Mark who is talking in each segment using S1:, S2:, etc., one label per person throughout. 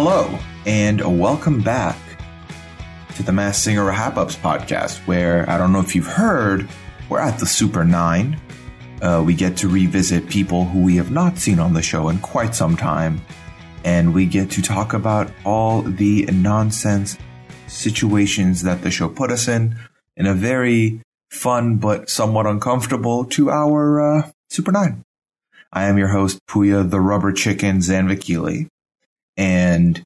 S1: Hello, and welcome back to the Masked Singer Wrap Ups podcast, where I don't know if you've heard, we're at the Super Nine. Uh, we get to revisit people who we have not seen on the show in quite some time, and we get to talk about all the nonsense situations that the show put us in in a very fun but somewhat uncomfortable two hour uh, Super Nine. I am your host, Puya the Rubber Chicken Zanvikili and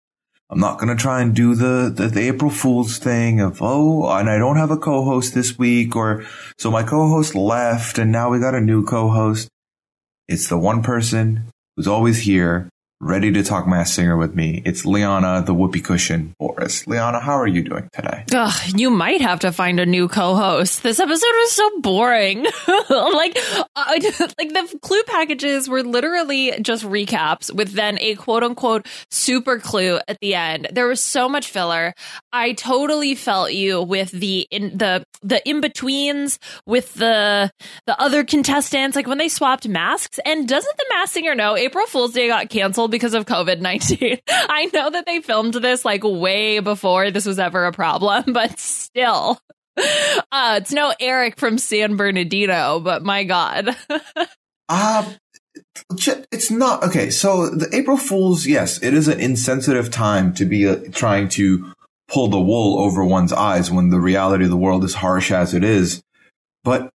S1: I'm not going to try and do the, the, the, April Fool's thing of, oh, and I don't have a co-host this week or so my co-host left and now we got a new co-host. It's the one person who's always here ready to talk Masked Singer with me. It's Liana, the whoopee cushion Boris. Liana, how are you doing today?
S2: Ugh, you might have to find a new co-host. This episode was so boring. like, like the clue packages were literally just recaps with then a quote unquote super clue at the end. There was so much filler. I totally felt you with the in the the in betweens with the the other contestants, like when they swapped masks. And doesn't the Masked Singer know April Fool's Day got canceled? Because of COVID 19. I know that they filmed this like way before this was ever a problem, but still. Uh, it's no Eric from San Bernardino, but my God.
S1: uh, it's not okay. So the April Fools, yes, it is an insensitive time to be uh, trying to pull the wool over one's eyes when the reality of the world is harsh as it is. But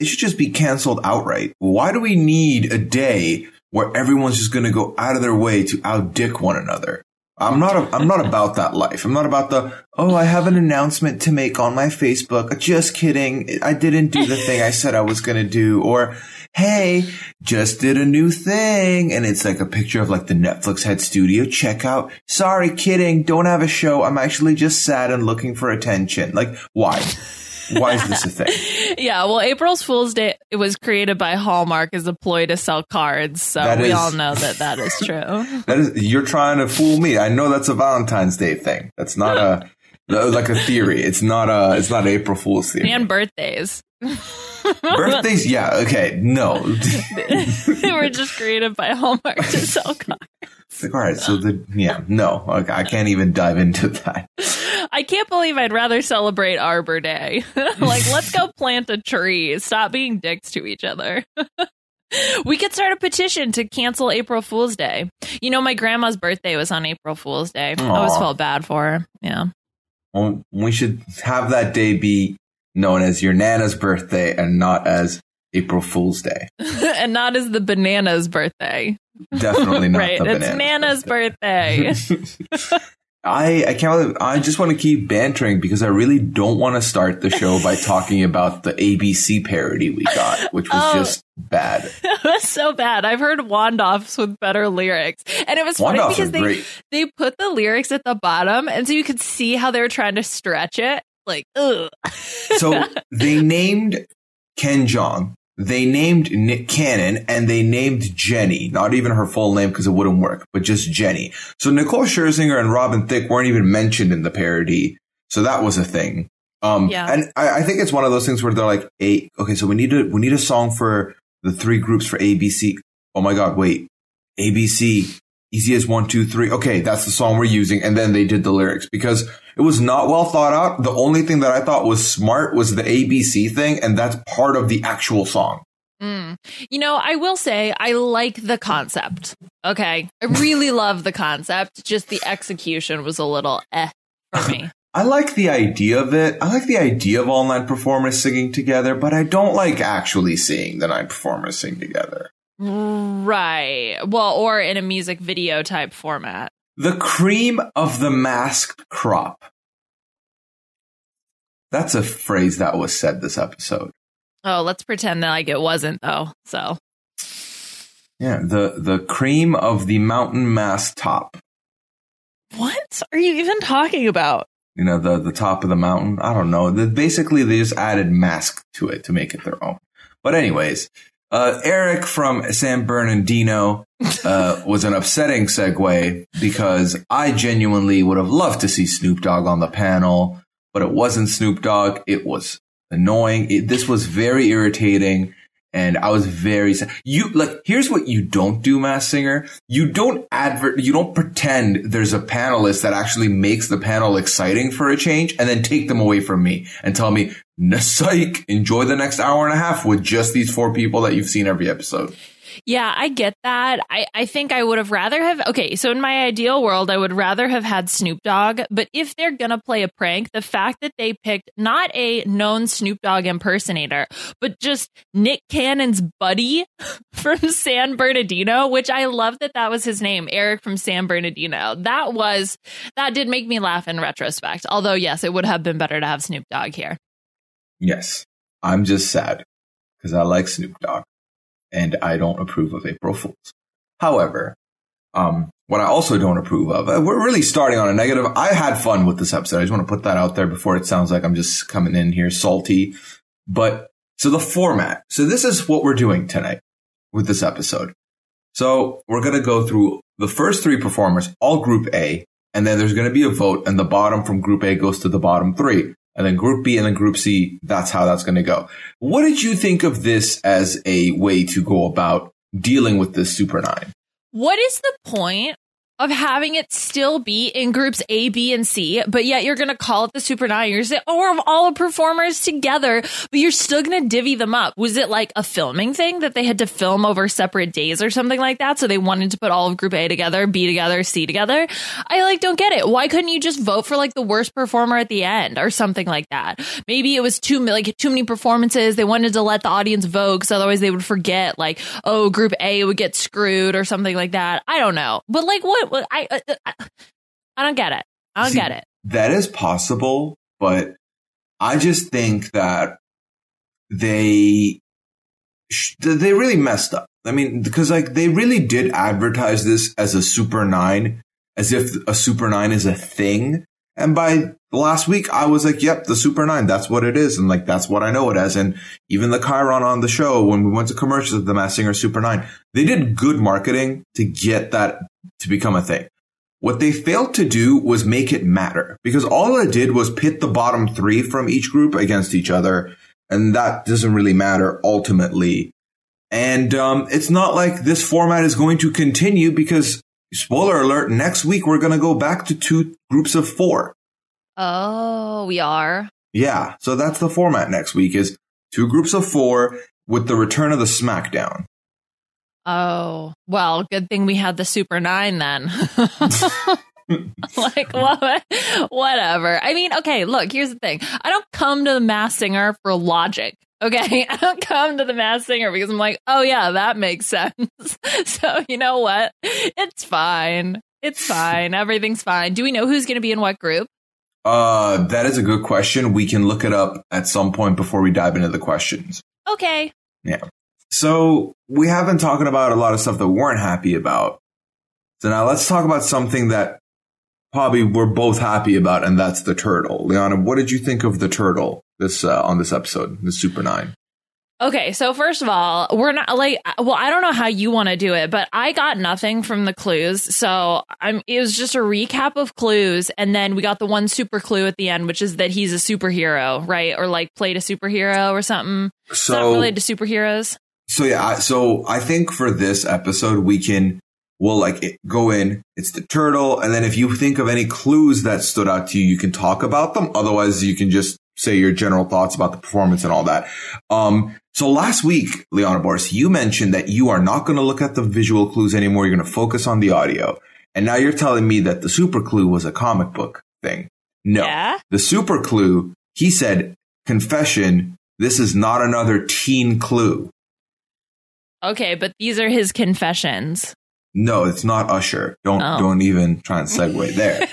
S1: it should just be canceled outright. Why do we need a day where everyone's just going to go out of their way to outdick one another. I'm not, a, I'm not about that life. I'm not about the, oh, I have an announcement to make on my Facebook. Just kidding. I didn't do the thing I said I was going to do. Or, hey, just did a new thing. And it's like a picture of like the Netflix head studio checkout. Sorry, kidding. Don't have a show. I'm actually just sad and looking for attention. Like, why? Why is this a thing?
S2: yeah, well, April's Fool's Day it was created by Hallmark as a ploy to sell cards, so that we is, all know that that is true.
S1: that is, you're trying to fool me. I know that's a Valentine's Day thing. That's not a like a theory. It's not a. It's not April Fool's theory.
S2: And birthdays.
S1: Birthdays, yeah, okay, no.
S2: they were just created by Hallmark to sell cards.
S1: Like, all right, so the yeah, no, okay, I can't even dive into that.
S2: I can't believe I'd rather celebrate Arbor Day. like, let's go plant a tree. Stop being dicks to each other. we could start a petition to cancel April Fool's Day. You know, my grandma's birthday was on April Fool's Day. Aww. I always felt bad for her. Yeah.
S1: Well, we should have that day be known as your Nana's birthday and not as April Fool's Day.
S2: and not as the banana's birthday.
S1: Definitely not.
S2: right. it's Nana's birthday.
S1: birthday. I I can't. I just want to keep bantering because I really don't want to start the show by talking about the ABC parody we got, which was oh, just bad.
S2: It was so bad. I've heard Wandoffs with better lyrics, and it was funny because they great. they put the lyrics at the bottom, and so you could see how they were trying to stretch it. Like, ugh.
S1: so they named Ken Jeong they named Nick Cannon and they named Jenny, not even her full name because it wouldn't work, but just Jenny. So Nicole Scherzinger and Robin Thicke weren't even mentioned in the parody. So that was a thing. Um, yeah. and I, I, think it's one of those things where they're like, hey, okay, so we need a, we need a song for the three groups for ABC. Oh my God, wait, ABC easy as one, two, three. Okay, that's the song we're using. And then they did the lyrics because it was not well thought out. The only thing that I thought was smart was the ABC thing. And that's part of the actual song.
S2: Mm. You know, I will say I like the concept. Okay. I really love the concept. Just the execution was a little eh for me.
S1: I like the idea of it. I like the idea of all nine performers singing together, but I don't like actually seeing the nine performers sing together.
S2: Right. Well, or in a music video type format.
S1: The cream of the masked crop. That's a phrase that was said this episode.
S2: Oh, let's pretend that like it wasn't though. So
S1: Yeah, the the cream of the mountain mask top.
S2: What are you even talking about?
S1: You know, the the top of the mountain. I don't know. The, basically, they just added mask to it to make it their own. But anyways, uh, Eric from San Bernardino uh, was an upsetting segue because I genuinely would have loved to see Snoop Dogg on the panel, but it wasn't Snoop Dogg. It was annoying. It, this was very irritating. And I was very. You like here's what you don't do, Masked Singer. You don't advert you don't pretend there's a panelist that actually makes the panel exciting for a change and then take them away from me and tell me, psych, enjoy the next hour and a half with just these four people that you've seen every episode.
S2: Yeah, I get that. I, I think I would have rather have okay, so in my ideal world, I would rather have had Snoop Dogg, but if they're gonna play a prank, the fact that they picked not a known Snoop Dogg impersonator, but just Nick Cannon's buddy from San Bernardino, which I love that that was his name, Eric from San Bernardino. That was that did make me laugh in retrospect. Although yes, it would have been better to have Snoop Dogg here.
S1: Yes. I'm just sad because I like Snoop Dogg and I don't approve of April Fools. However, um, what I also don't approve of, uh, we're really starting on a negative. I had fun with this episode. I just want to put that out there before it sounds like I'm just coming in here salty. But so the format. So this is what we're doing tonight with this episode. So we're going to go through the first three performers, all group A, and then there's going to be a vote and the bottom from group A goes to the bottom three and then group B and then group C. That's how that's going to go. What did you think of this as a way to go about dealing with this Super Nine?
S2: What is the point of having it still be in groups A, B, and C, but yet you're going to call it the Super Nine. You're saying, oh, we're all the performers together, but you're still going to divvy them up. Was it like a filming thing that they had to film over separate days or something like that? So they wanted to put all of group A together, B together, C together. I like don't get it. Why couldn't you just vote for like the worst performer at the end or something like that? Maybe it was too like too many performances. They wanted to let the audience vote because otherwise they would forget like, oh, group A would get screwed or something like that. I don't know. But like what I, uh, I, I don't get it. I don't See, get it.
S1: That is possible, but I just think that they they really messed up. I mean, because like they really did advertise this as a Super Nine, as if a Super Nine is a thing. And by last week, I was like, yep, the Super Nine, that's what it is. And like, that's what I know it as. And even the Chiron on the show, when we went to commercials of the Masked Singer Super Nine, they did good marketing to get that to become a thing. What they failed to do was make it matter because all it did was pit the bottom three from each group against each other. And that doesn't really matter ultimately. And um, it's not like this format is going to continue because, spoiler alert, next week we're going to go back to two groups of four.
S2: Oh, we are?
S1: Yeah. So that's the format next week is two groups of four with the return of the SmackDown.
S2: Oh, well, good thing we had the Super Nine then. like what whatever i mean okay look here's the thing i don't come to the masked singer for logic okay i don't come to the masked singer because i'm like oh yeah that makes sense. So you know what? It's fine. It's fine. Everything's fine. Do we know who's going to be in what group?
S1: Uh that is a good question. We can look it up at some point before we dive into the questions.
S2: Okay.
S1: Yeah. So we have been talking about a lot of stuff that we weren't happy about. So now let's talk about something that probably we're both happy about, and that's the turtle. Liana, what did you think of the turtle this uh, on this episode, the Super Nine?
S2: Okay, so first of all, we're not like well, I don't know how you want to do it, but I got nothing from the clues. So I'm it was just a recap of clues and then we got the one super clue at the end, which is that he's a superhero, right? Or like played a superhero or something. So not related to superheroes.
S1: So yeah, so I think for this episode we can we'll like go in. It's the turtle, and then if you think of any clues that stood out to you, you can talk about them. Otherwise, you can just say your general thoughts about the performance and all that. Um, so last week, Liana Boris, you mentioned that you are not going to look at the visual clues anymore. You're going to focus on the audio. And now you're telling me that the super clue was a comic book thing. No,
S2: yeah?
S1: the super clue, he said, confession. This is not another teen clue.
S2: Okay, but these are his confessions.
S1: No, it's not Usher. Don't oh. don't even try and segue there.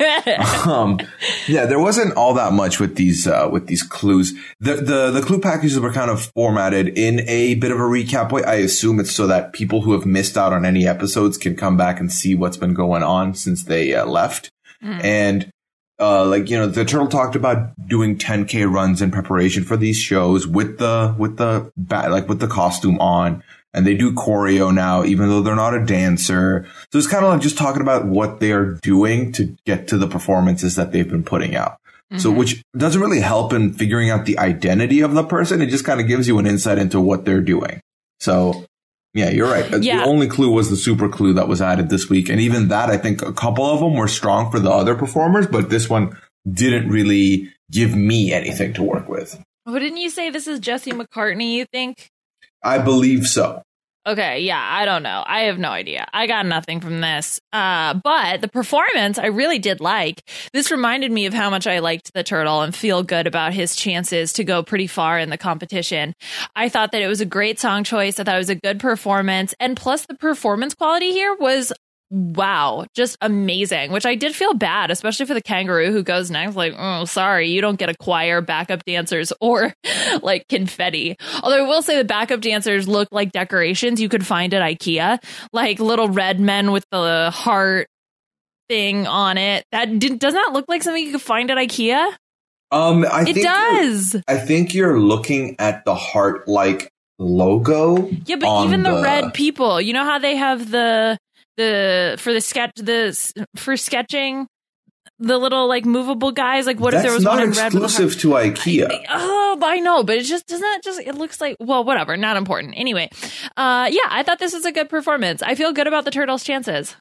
S1: um, yeah, there wasn't all that much with these uh, with these clues. The, the the clue packages were kind of formatted in a bit of a recap way. I assume it's so that people who have missed out on any episodes can come back and see what's been going on since they uh, left. Mm. And uh, like you know, the turtle talked about doing 10k runs in preparation for these shows with the with the bat, like with the costume on and they do choreo now, even though they're not a dancer. So it's kind of like just talking about what they are doing to get to the performances that they've been putting out. Mm-hmm. So, which doesn't really help in figuring out the identity of the person. It just kind of gives you an insight into what they're doing. So yeah, you're right.
S2: Yeah.
S1: The only clue was the super clue that was added this week. And even that, I think a couple of them were strong for the other performers, but this one didn't really give me anything to work with.
S2: Didn't you say this is Jesse McCartney, you think?
S1: I believe so.
S2: Okay, yeah, I don't know. I have no idea. I got nothing from this. Uh, but the performance I really did like. This reminded me of how much I liked the turtle and feel good about his chances to go pretty far in the competition. I thought that it was a great song choice. I thought it was a good performance. And plus the performance quality here was wow, just amazing, which I did feel bad, especially for the kangaroo who goes next. Like, oh, sorry, you don't get a choir, backup dancers, or like confetti. Although I will say the backup dancers look like decorations you could find at IKEA, like little red men with the heart thing on it. That did, does not look like something you could find at IKEA.
S1: Um, I
S2: it
S1: think
S2: does.
S1: I think you're looking at the heart like logo.
S2: Yeah, but even the,
S1: the-
S2: red people, you know how they have the the for the sketch the for sketching the little like movable guys. Like, what
S1: That's
S2: if there was
S1: not
S2: one in red? with
S1: exclusive to IKEA.
S2: heart? Oh, I know, but it just doesn't just it looks like well, whatever, not important. Anyway, uh, yeah, I thought this was a good performance. I feel good about the turtles' chances.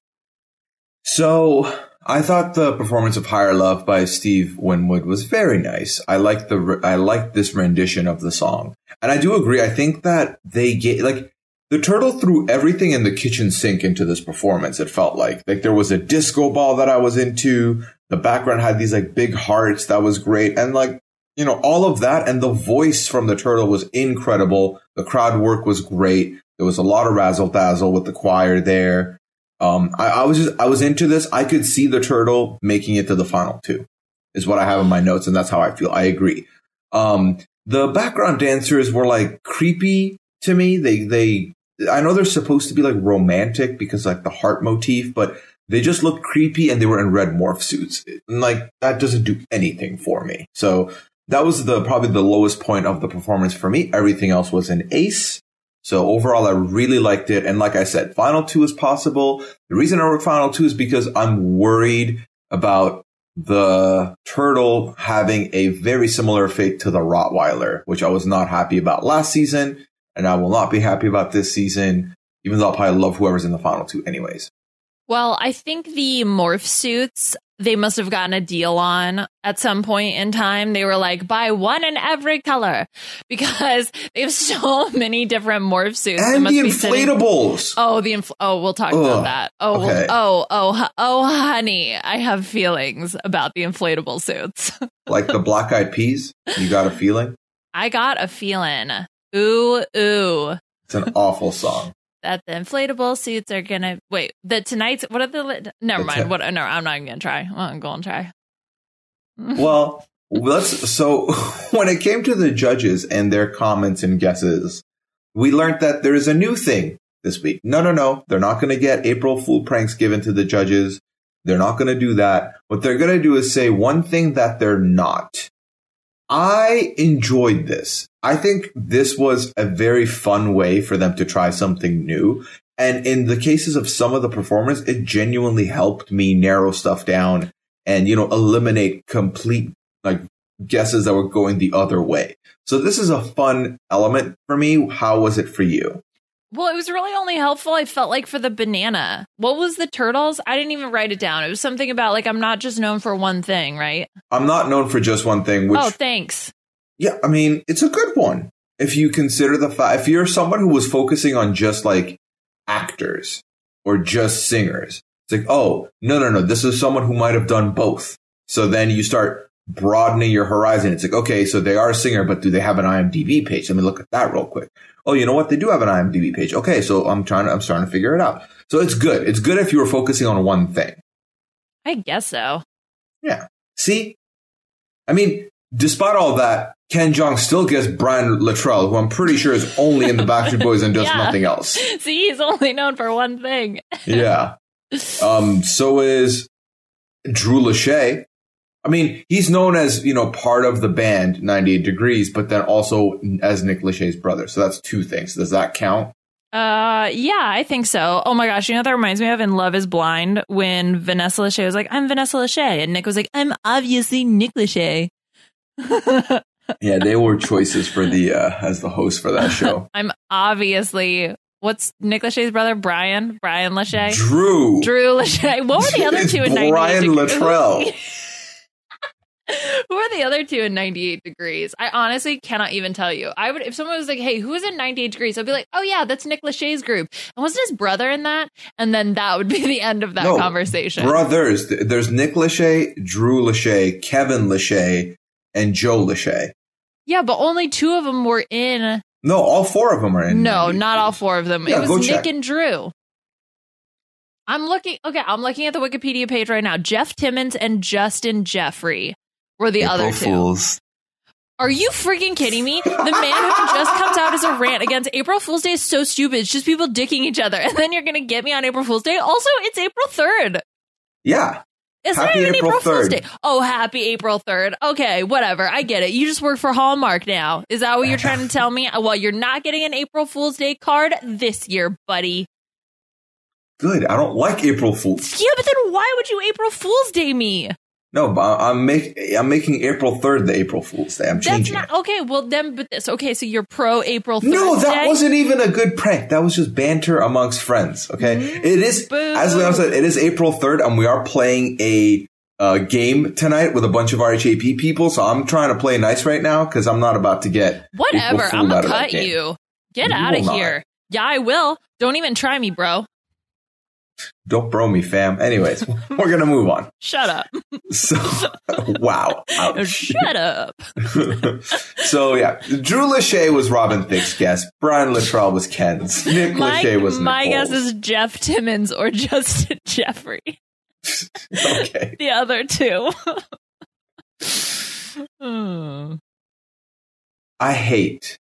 S1: So I thought the performance of Higher Love by Steve Winwood was very nice. I like the I like this rendition of the song, and I do agree. I think that they get like the turtle threw everything in the kitchen sink into this performance. It felt like like there was a disco ball that I was into. The background had these like big hearts that was great, and like you know all of that, and the voice from the turtle was incredible. The crowd work was great. There was a lot of razzle dazzle with the choir there. Um, I, I was just I was into this. I could see the turtle making it to the final two, is what I have in my notes, and that's how I feel. I agree. Um, the background dancers were like creepy to me. They they I know they're supposed to be like romantic because like the heart motif, but they just looked creepy and they were in red morph suits. And like that doesn't do anything for me. So that was the probably the lowest point of the performance for me. Everything else was an ace. So overall, I really liked it. And like I said, final two is possible. The reason I wrote final two is because I'm worried about the turtle having a very similar fate to the Rottweiler, which I was not happy about last season. And I will not be happy about this season, even though I'll probably love whoever's in the final two anyways.
S2: Well, I think the morph suits they must have gotten a deal on at some point in time. They were like, buy one in every color because they have so many different morph suits.
S1: And the
S2: be sitting-
S1: inflatables.
S2: Oh, the infl- oh, we'll talk about that. Oh, well-
S1: okay.
S2: oh, oh, oh, honey, I have feelings about the inflatable suits.
S1: like the black eyed peas. You got a feeling?
S2: I got a feeling. Ooh, ooh.
S1: It's an awful song.
S2: That the inflatable suits are gonna wait. The tonight's what are the li- never mind. What no, I'm not even gonna try. I'm going to try.
S1: Well, let's. So when it came to the judges and their comments and guesses, we learned that there is a new thing this week. No, no, no. They're not going to get April Fool pranks given to the judges. They're not going to do that. What they're going to do is say one thing that they're not. I enjoyed this. I think this was a very fun way for them to try something new. And in the cases of some of the performers, it genuinely helped me narrow stuff down and, you know, eliminate complete like guesses that were going the other way. So this is a fun element for me. How was it for you?
S2: Well, it was really only helpful. I felt like for the banana. What was the turtles? I didn't even write it down. It was something about like I'm not just known for one thing, right?
S1: I'm not known for just one thing, which
S2: oh, thanks.
S1: Yeah, I mean, it's a good one. If you consider the fact, if you're someone who was focusing on just like actors or just singers, it's like, oh, no, no, no, this is someone who might have done both. So then you start broadening your horizon. It's like, okay, so they are a singer, but do they have an IMDb page? Let me look at that real quick. Oh, you know what? They do have an IMDb page. Okay, so I'm trying to, I'm starting to figure it out. So it's good. It's good if you were focusing on one thing.
S2: I guess so.
S1: Yeah. See? I mean, despite all that, Ken Jeong still gets Brian Littrell, who I'm pretty sure is only in the Backstreet Boys and does
S2: Yeah.
S1: nothing else.
S2: See, he's only known for one thing.
S1: Yeah. Um, so is Drew Lachey. I mean, he's known as, you know, part of the band 98 Degrees, but then also as Nick Lachey's brother. So that's two things. Does that count?
S2: Uh, yeah, I think so. Oh my gosh, you know what that reminds me of in Love Is Blind when Vanessa Lachey was like, "I'm Vanessa Lachey," and Nick was like, "I'm obviously Nick Lachey."
S1: yeah, they were choices for the uh, as the host for that show.
S2: I'm obviously what's Nick Lachey's brother? Brian? Brian Lachey?
S1: Drew.
S2: Drew Lachey. What were the other two in 98
S1: Brian
S2: degrees? Who are the other two in 98 degrees? I honestly cannot even tell you. I would if someone was like, "Hey, who's in 98 degrees?" I'd be like, "Oh yeah, that's Nick Lachey's group." And wasn't his brother in that? And then that would be the end of that
S1: No,
S2: conversation.
S1: Brothers. There's Nick Lachey, Drew Lachey, Kevin Lachey, and Joe Lachey.
S2: yeah, but only two of them were in.
S1: No, all four of them are in.
S2: No, not all four of them.
S1: Yeah,
S2: it was Nick and Drew. I'm looking. Okay, I'm looking at the Wikipedia page right now. Jeff Timmons and Justin Jeffre were the
S1: April
S2: other two.
S1: Fools.
S2: Are you freaking kidding me? The man who just comes out as a rant against April Fool's Day is so stupid. It's just people dicking each other. And then you're going to get me on April Fool's Day. Also, it's April 3rd.
S1: Yeah.
S2: It's
S1: Happy
S2: not even
S1: April
S2: April, Fool's Day. Oh, happy April 3rd. Okay, whatever. I get it. You just work for Hallmark now. Is that what you're trying to tell me? Well, you're not getting an April Fool's Day card this year, buddy.
S1: Good. I don't like April Fools.
S2: Yeah, but then why would you April Fool's Day me?
S1: No, but I'm make I'm making April third the April Fool's Day. I'm
S2: That's
S1: changing
S2: not
S1: it.
S2: okay. Well, then, but this okay. So you're pro April.
S1: No, that
S2: Day?
S1: wasn't even a good prank. That was just banter amongst friends. Okay, it is
S2: Boo.
S1: as Leon said. It is April third, and we are playing a uh, game tonight with a bunch of RHAP people. So I'm trying to play nice right now because I'm not about to get
S2: Whatever. I'm gonna cut you. Get
S1: You
S2: out of
S1: will not.
S2: here. Yeah, I will. Don't even try me, bro.
S1: Don't bro me, fam. Anyways, we're gonna move on.
S2: Shut up.
S1: So, wow. Ouch.
S2: Shut up.
S1: so yeah, Drew Lachey was Robin Thicke's guest. Brian Littrell was Ken's. Nick
S2: My,
S1: Lachey was
S2: my guess is Jeff Timmons or Justin Jeffre.
S1: okay.
S2: The other two. Hmm.
S1: I hate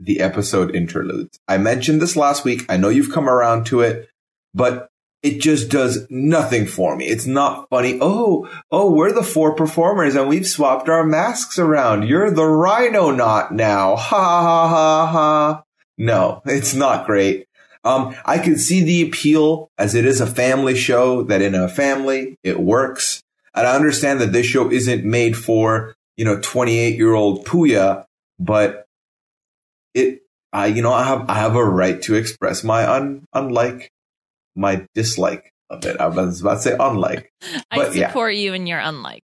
S1: the episode interludes. I mentioned this last week. I know you've come around to it, but it just does nothing for me. It's not funny. Oh, oh, we're the four performers and we've swapped our masks around. You're the rhino knot now. Ha ha ha ha. No, it's not great. Um, I can see the appeal as it is a family show that in a family it works. And I understand that this show isn't made for, you know, 28 year old Puya, but it, I, you know, I have, I have a right to express my un, unlike, my dislike of it. I was about to say unlike.
S2: I
S1: But, yeah.
S2: support you and you're unlike.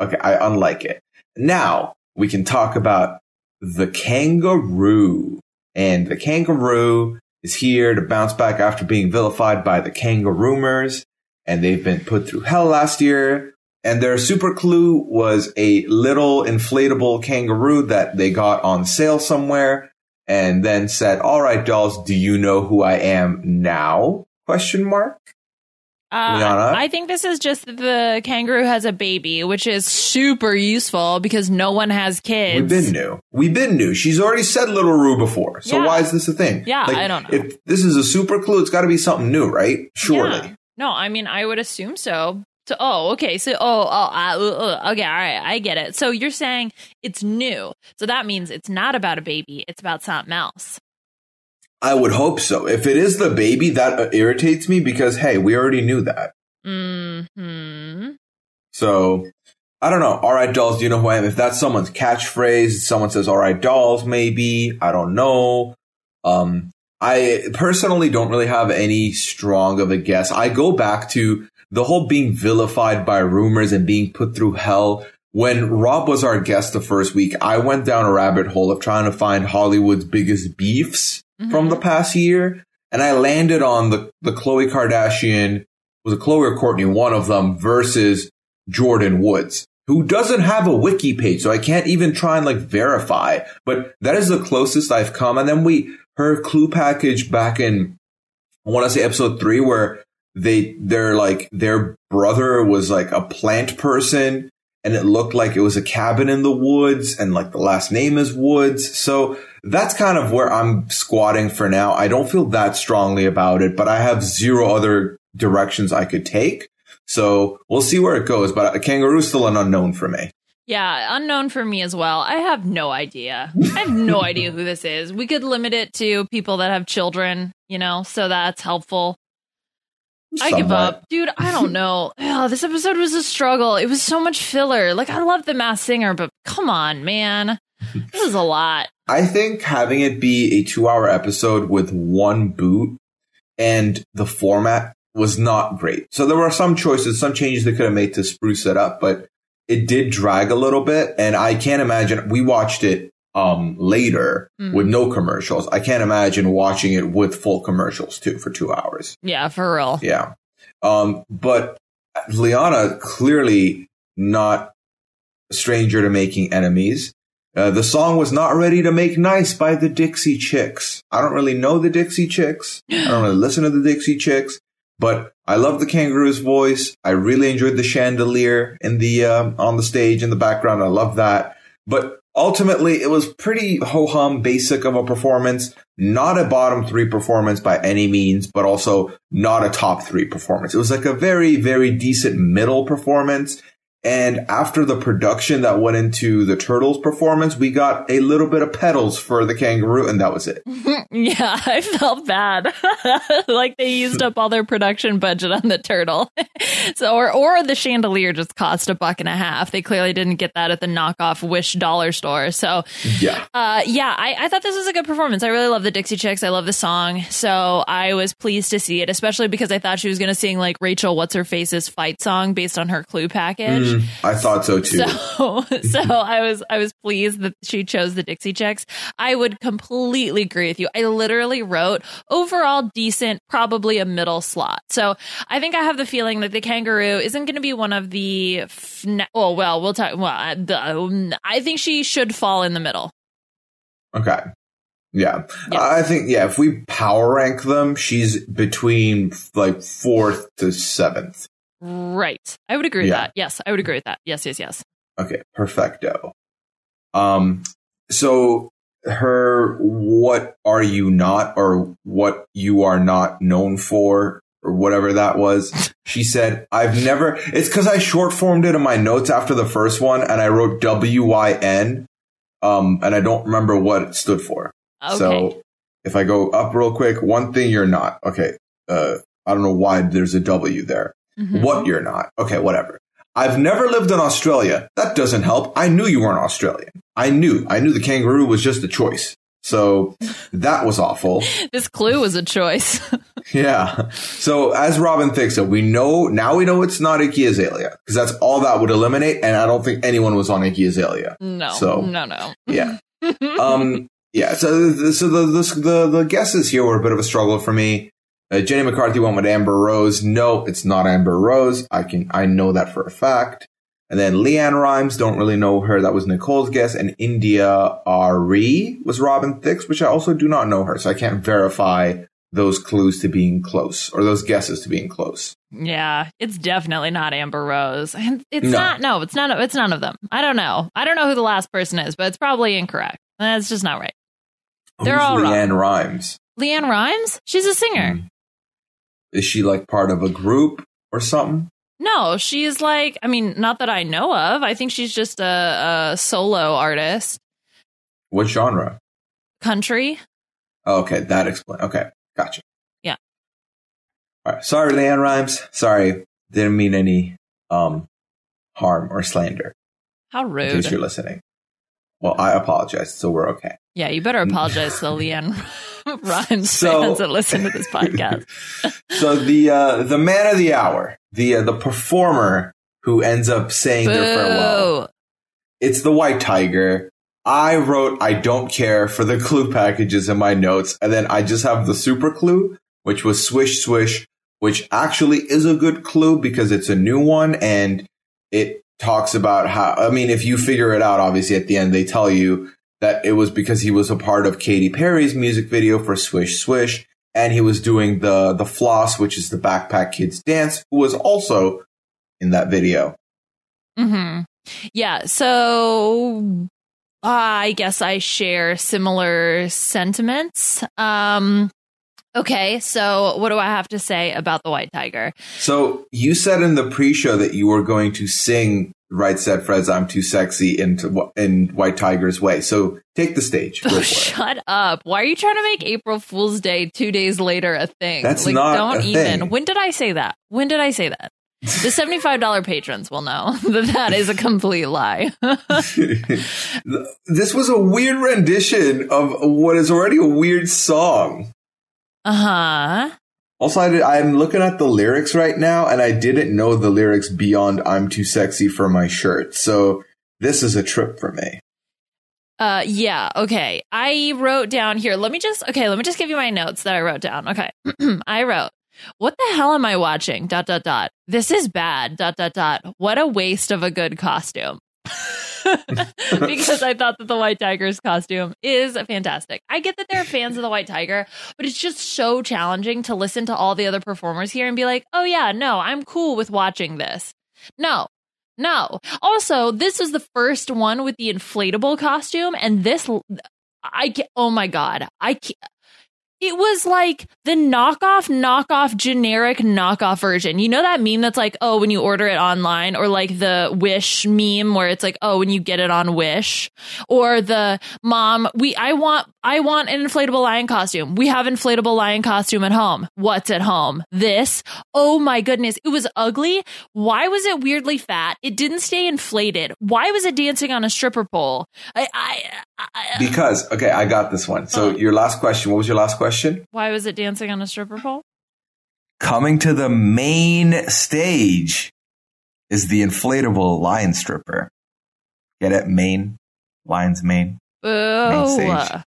S1: Okay, I unlike it. Now we can talk about the kangaroo. And the kangaroo is here to bounce back after being vilified by the kangaroomers. And they've been put through hell last year. And their super clue was a little inflatable kangaroo that they got on sale somewhere and then said, all right, dolls, do you know who I am now? Question mark.
S2: Uh, I think this is just the kangaroo has a baby, which is super useful because no one has kids.
S1: We've been new. We've been new. She's already said Little Roo before. So
S2: Yeah.
S1: why is this a thing?
S2: Yeah, like, I don't know.
S1: If this is a super clue, it's got to be something new, right? Surely.
S2: Yeah. No, I mean, I would assume so. So, oh, okay. So, oh, oh, uh, uh, uh, okay. All right. I get it. So you're saying it's new. So that means it's not about a baby. It's about something else.
S1: I would hope so. If it is the baby, that irritates me because, hey, we already knew that.
S2: Hmm.
S1: So I don't know. All right, dolls, do you know who I am? If that's someone's catchphrase, someone says, all right, dolls, maybe. I don't know. Um, I personally don't really have any strong of a guess. I go back to the whole being vilified by rumors and being put through hell. When Rob was our guest the first week, I went down a rabbit hole of trying to find Hollywood's biggest beefs from the past year. And I landed on the, the Khloe Kardashian, was it Khloe or Courtney, one of them versus Jordyn Woods, who doesn't have a wiki page. So I can't even try and like verify, but that is the closest I've come. And then we, her clue package back in, I want to say episode three, where they, they're like, their brother was like a plant person and it looked like it was a cabin in the woods and like the last name is Woods. So that's kind of where I'm squatting for now. I don't feel that strongly about it, but I have zero other directions I could take. So we'll see where it goes, but a kangaroo's still an unknown for me.
S2: Yeah, unknown for me as well. I have no idea. I have no idea who this is. We could limit it to people that have children, you know, so that's helpful. I give up. Dude, I don't know. Oh, this episode was a struggle. It was so much filler. Like, I love The Masked Singer, but come on, man. This is a lot.
S1: I think having it be a two hour episode with one boot and the format was not great. So there were some choices, some changes they could have made to spruce it up, but it did drag a little bit. And I can't imagine we watched it um later
S2: Mhm.
S1: with no commercials. I can't imagine watching it with full commercials too for two hours.
S2: Yeah, for real.
S1: Yeah. Um, but Liana clearly not a stranger to making enemies. Uh, the song was not ready to make nice by the Dixie Chicks. I don't really know the Dixie Chicks. I don't really listen to the Dixie Chicks, but I love the kangaroo's voice. I really enjoyed the chandelier in the um, on the stage in the background. I love that. But ultimately, it was pretty ho hum, basic of a performance. Not a bottom three performance by any means, but also not a top three performance. It was like a very, very decent middle performance. And after the production that went into the Turtles performance, we got a little bit of pedals for the kangaroo, and that was it.
S2: Yeah, I felt bad. like they used up all their production budget on the turtle. so or or the chandelier just cost a buck and a half. They clearly didn't get that at the knockoff Wish dollar store. So
S1: Yeah.
S2: uh yeah, I, I thought this was a good performance. I really love the Dixie Chicks. I love the song. So I was pleased to see it, especially because I thought she was gonna sing like Rachel What's Her Face's fight song based on her clue package.
S1: Mm, I thought so too.
S2: So, so I was I was pleased that she chose the Dixie Chicks. I would completely agree with you. I literally wrote overall decent, probably a middle slot. So I think I have the feeling that the kangaroo isn't going to be one of the. Oh well, we'll talk. Well, uh, the, um, I think she should fall in the middle.
S1: Okay. Yeah.
S2: Yeah.
S1: I think, yeah, if we power rank them, she's between like fourth to seventh.
S2: Right. I would agree with
S1: Yeah.
S2: that. Yes, I would agree with that. Yes, yes, yes.
S1: Okay. Perfecto. Um, so her, what are you not or what you are not known for or whatever that was. She said, I've never, it's cause I short formed it in my notes after the first one and I wrote W-Y-N. Um, and I don't remember what it stood for.
S2: Okay.
S1: So if I go up real quick, one thing you're not. Okay. Uh, I don't know why there's a W there.
S2: Mhm.
S1: What you're not. Okay, whatever. I've never lived in Australia. That doesn't help. I knew you weren't Australian. I knew. I knew the kangaroo was just a choice. So that was awful.
S2: This clue was a choice.
S1: Yeah. So as Robin thinks it, we know now we know it's not Iggy Azalea because that's all that would eliminate. And I don't think anyone was on Iggy Azalea.
S2: no,
S1: So-
S2: no, no.
S1: Yeah. um, yeah. So, so the, the the the guesses here were a bit of a struggle for me. Uh, Jenny McCarthy went with Amber Rose. No, it's not Amber Rose. I can I know that for a fact. And then LeAnn Rimes, don't really know her. That was Nicole's guess. And India Arie was Robin Thicke, which I also do not know her, so I can't verify those clues to being close or those guesses to being close.
S2: Yeah, it's definitely not Amber Rose. And it's
S1: No.
S2: not no, it's none of it's none of them. I don't know. I don't know who the last person is, but it's probably incorrect. That's just not right. They're
S1: Who's
S2: all wrong.
S1: LeAnn Rimes.
S2: LeAnn Rimes? She's a singer.
S1: Hmm. Is she like part of a group or something?
S2: No, she's like I mean, not that I know of. I think she's just a, a solo artist.
S1: What genre?
S2: Country.
S1: Oh, okay, that explains. Okay, gotcha.
S2: Yeah.
S1: All right. Sorry, LeAnn Rimes. Sorry, didn't mean any um harm or slander.
S2: How
S1: In case you're listening. Well, I apologize. So we're okay.
S2: Yeah, you better apologize to LeAnn Rimes
S1: So-
S2: fans that listen to this podcast.
S1: so the uh the man of the hour, the uh, the performer who ends up saying their farewell. It's the white tiger. I wrote I don't care for the clue packages in my notes, and then I just have the super clue, which was swish swish, which actually is a good clue because it's a new one and it talks about how I mean, if you figure it out, obviously at the end they tell you that it was because he was a part of Katy Perry's music video for Swish Swish, and he was doing the the floss, which is the backpack kids dance, who was also in that video.
S2: hmm Yeah. So I guess I share similar sentiments. Um, okay. So what do I have to say about the white tiger?
S1: So you said in the pre-show that you were going to sing Right said Fred's I'm too sexy into in White Tiger's way. So take the stage. It.
S2: Shut up. Why are you trying to make April Fool's Day two days later a thing?
S1: That's
S2: like,
S1: not
S2: don't
S1: a
S2: even.
S1: thing.
S2: When did I say that? When did I say that? The $75 patrons will know that that is a complete lie.
S1: this was a weird rendition of what is already a weird song.
S2: uh huh.
S1: Also, I I'm looking at the lyrics right now, and I didn't know the lyrics beyond "I'm too sexy for my shirt." So this is a trip for me.
S2: Uh, yeah. Okay. I wrote down here. Let me just, okay, let me just give you my notes that I wrote down. Okay. I wrote, what the hell am I watching? Dot, dot, dot. This is bad. Dot, dot, dot. What a waste of a good costume. because I thought that the White Tiger's costume is fantastic. I get that there are fans of the White Tiger, but it's just so challenging to listen to all the other performers here and be like, oh, yeah, no, I'm cool with watching this. No, no. Also, this is the first one with the inflatable costume, and this, I can Oh my god, I can't. It was like the knockoff, knockoff, generic knockoff version. You know that meme that's like, oh, when you order it online, or like the Wish meme where it's like, oh, when you get it on Wish, or the mom, we, I want, I want an inflatable lion costume. We have inflatable lion costume at home. What's at home? This. Oh my goodness, it was ugly. Why was it weirdly fat? It didn't stay inflated. Why was it dancing on a stripper pole? I, I, I
S1: Because okay, I got this one. So
S2: Uh.
S1: your last question. What was your last question?
S2: Why was it dancing on a stripper pole?
S1: Coming to the main stage is the inflatable lion stripper. Get it? Main lion's mane.
S2: Boo.
S1: stage.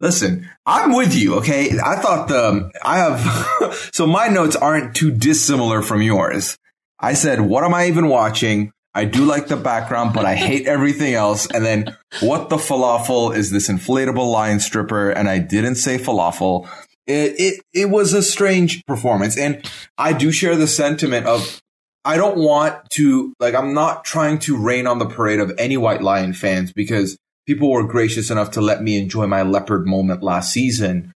S1: Listen, I'm with you, okay? I thought the, um, I have, so my notes aren't too dissimilar from yours. I said, what am I even watching? I do like the background, but I hate everything else. And then what the falafel is this inflatable lion stripper? And I didn't say falafel. It, it, it was a strange performance. And I do share the sentiment of, I don't want to, like, I'm not trying to rain on the parade of any White Lion fans because people were gracious enough to let me enjoy my leopard moment last season.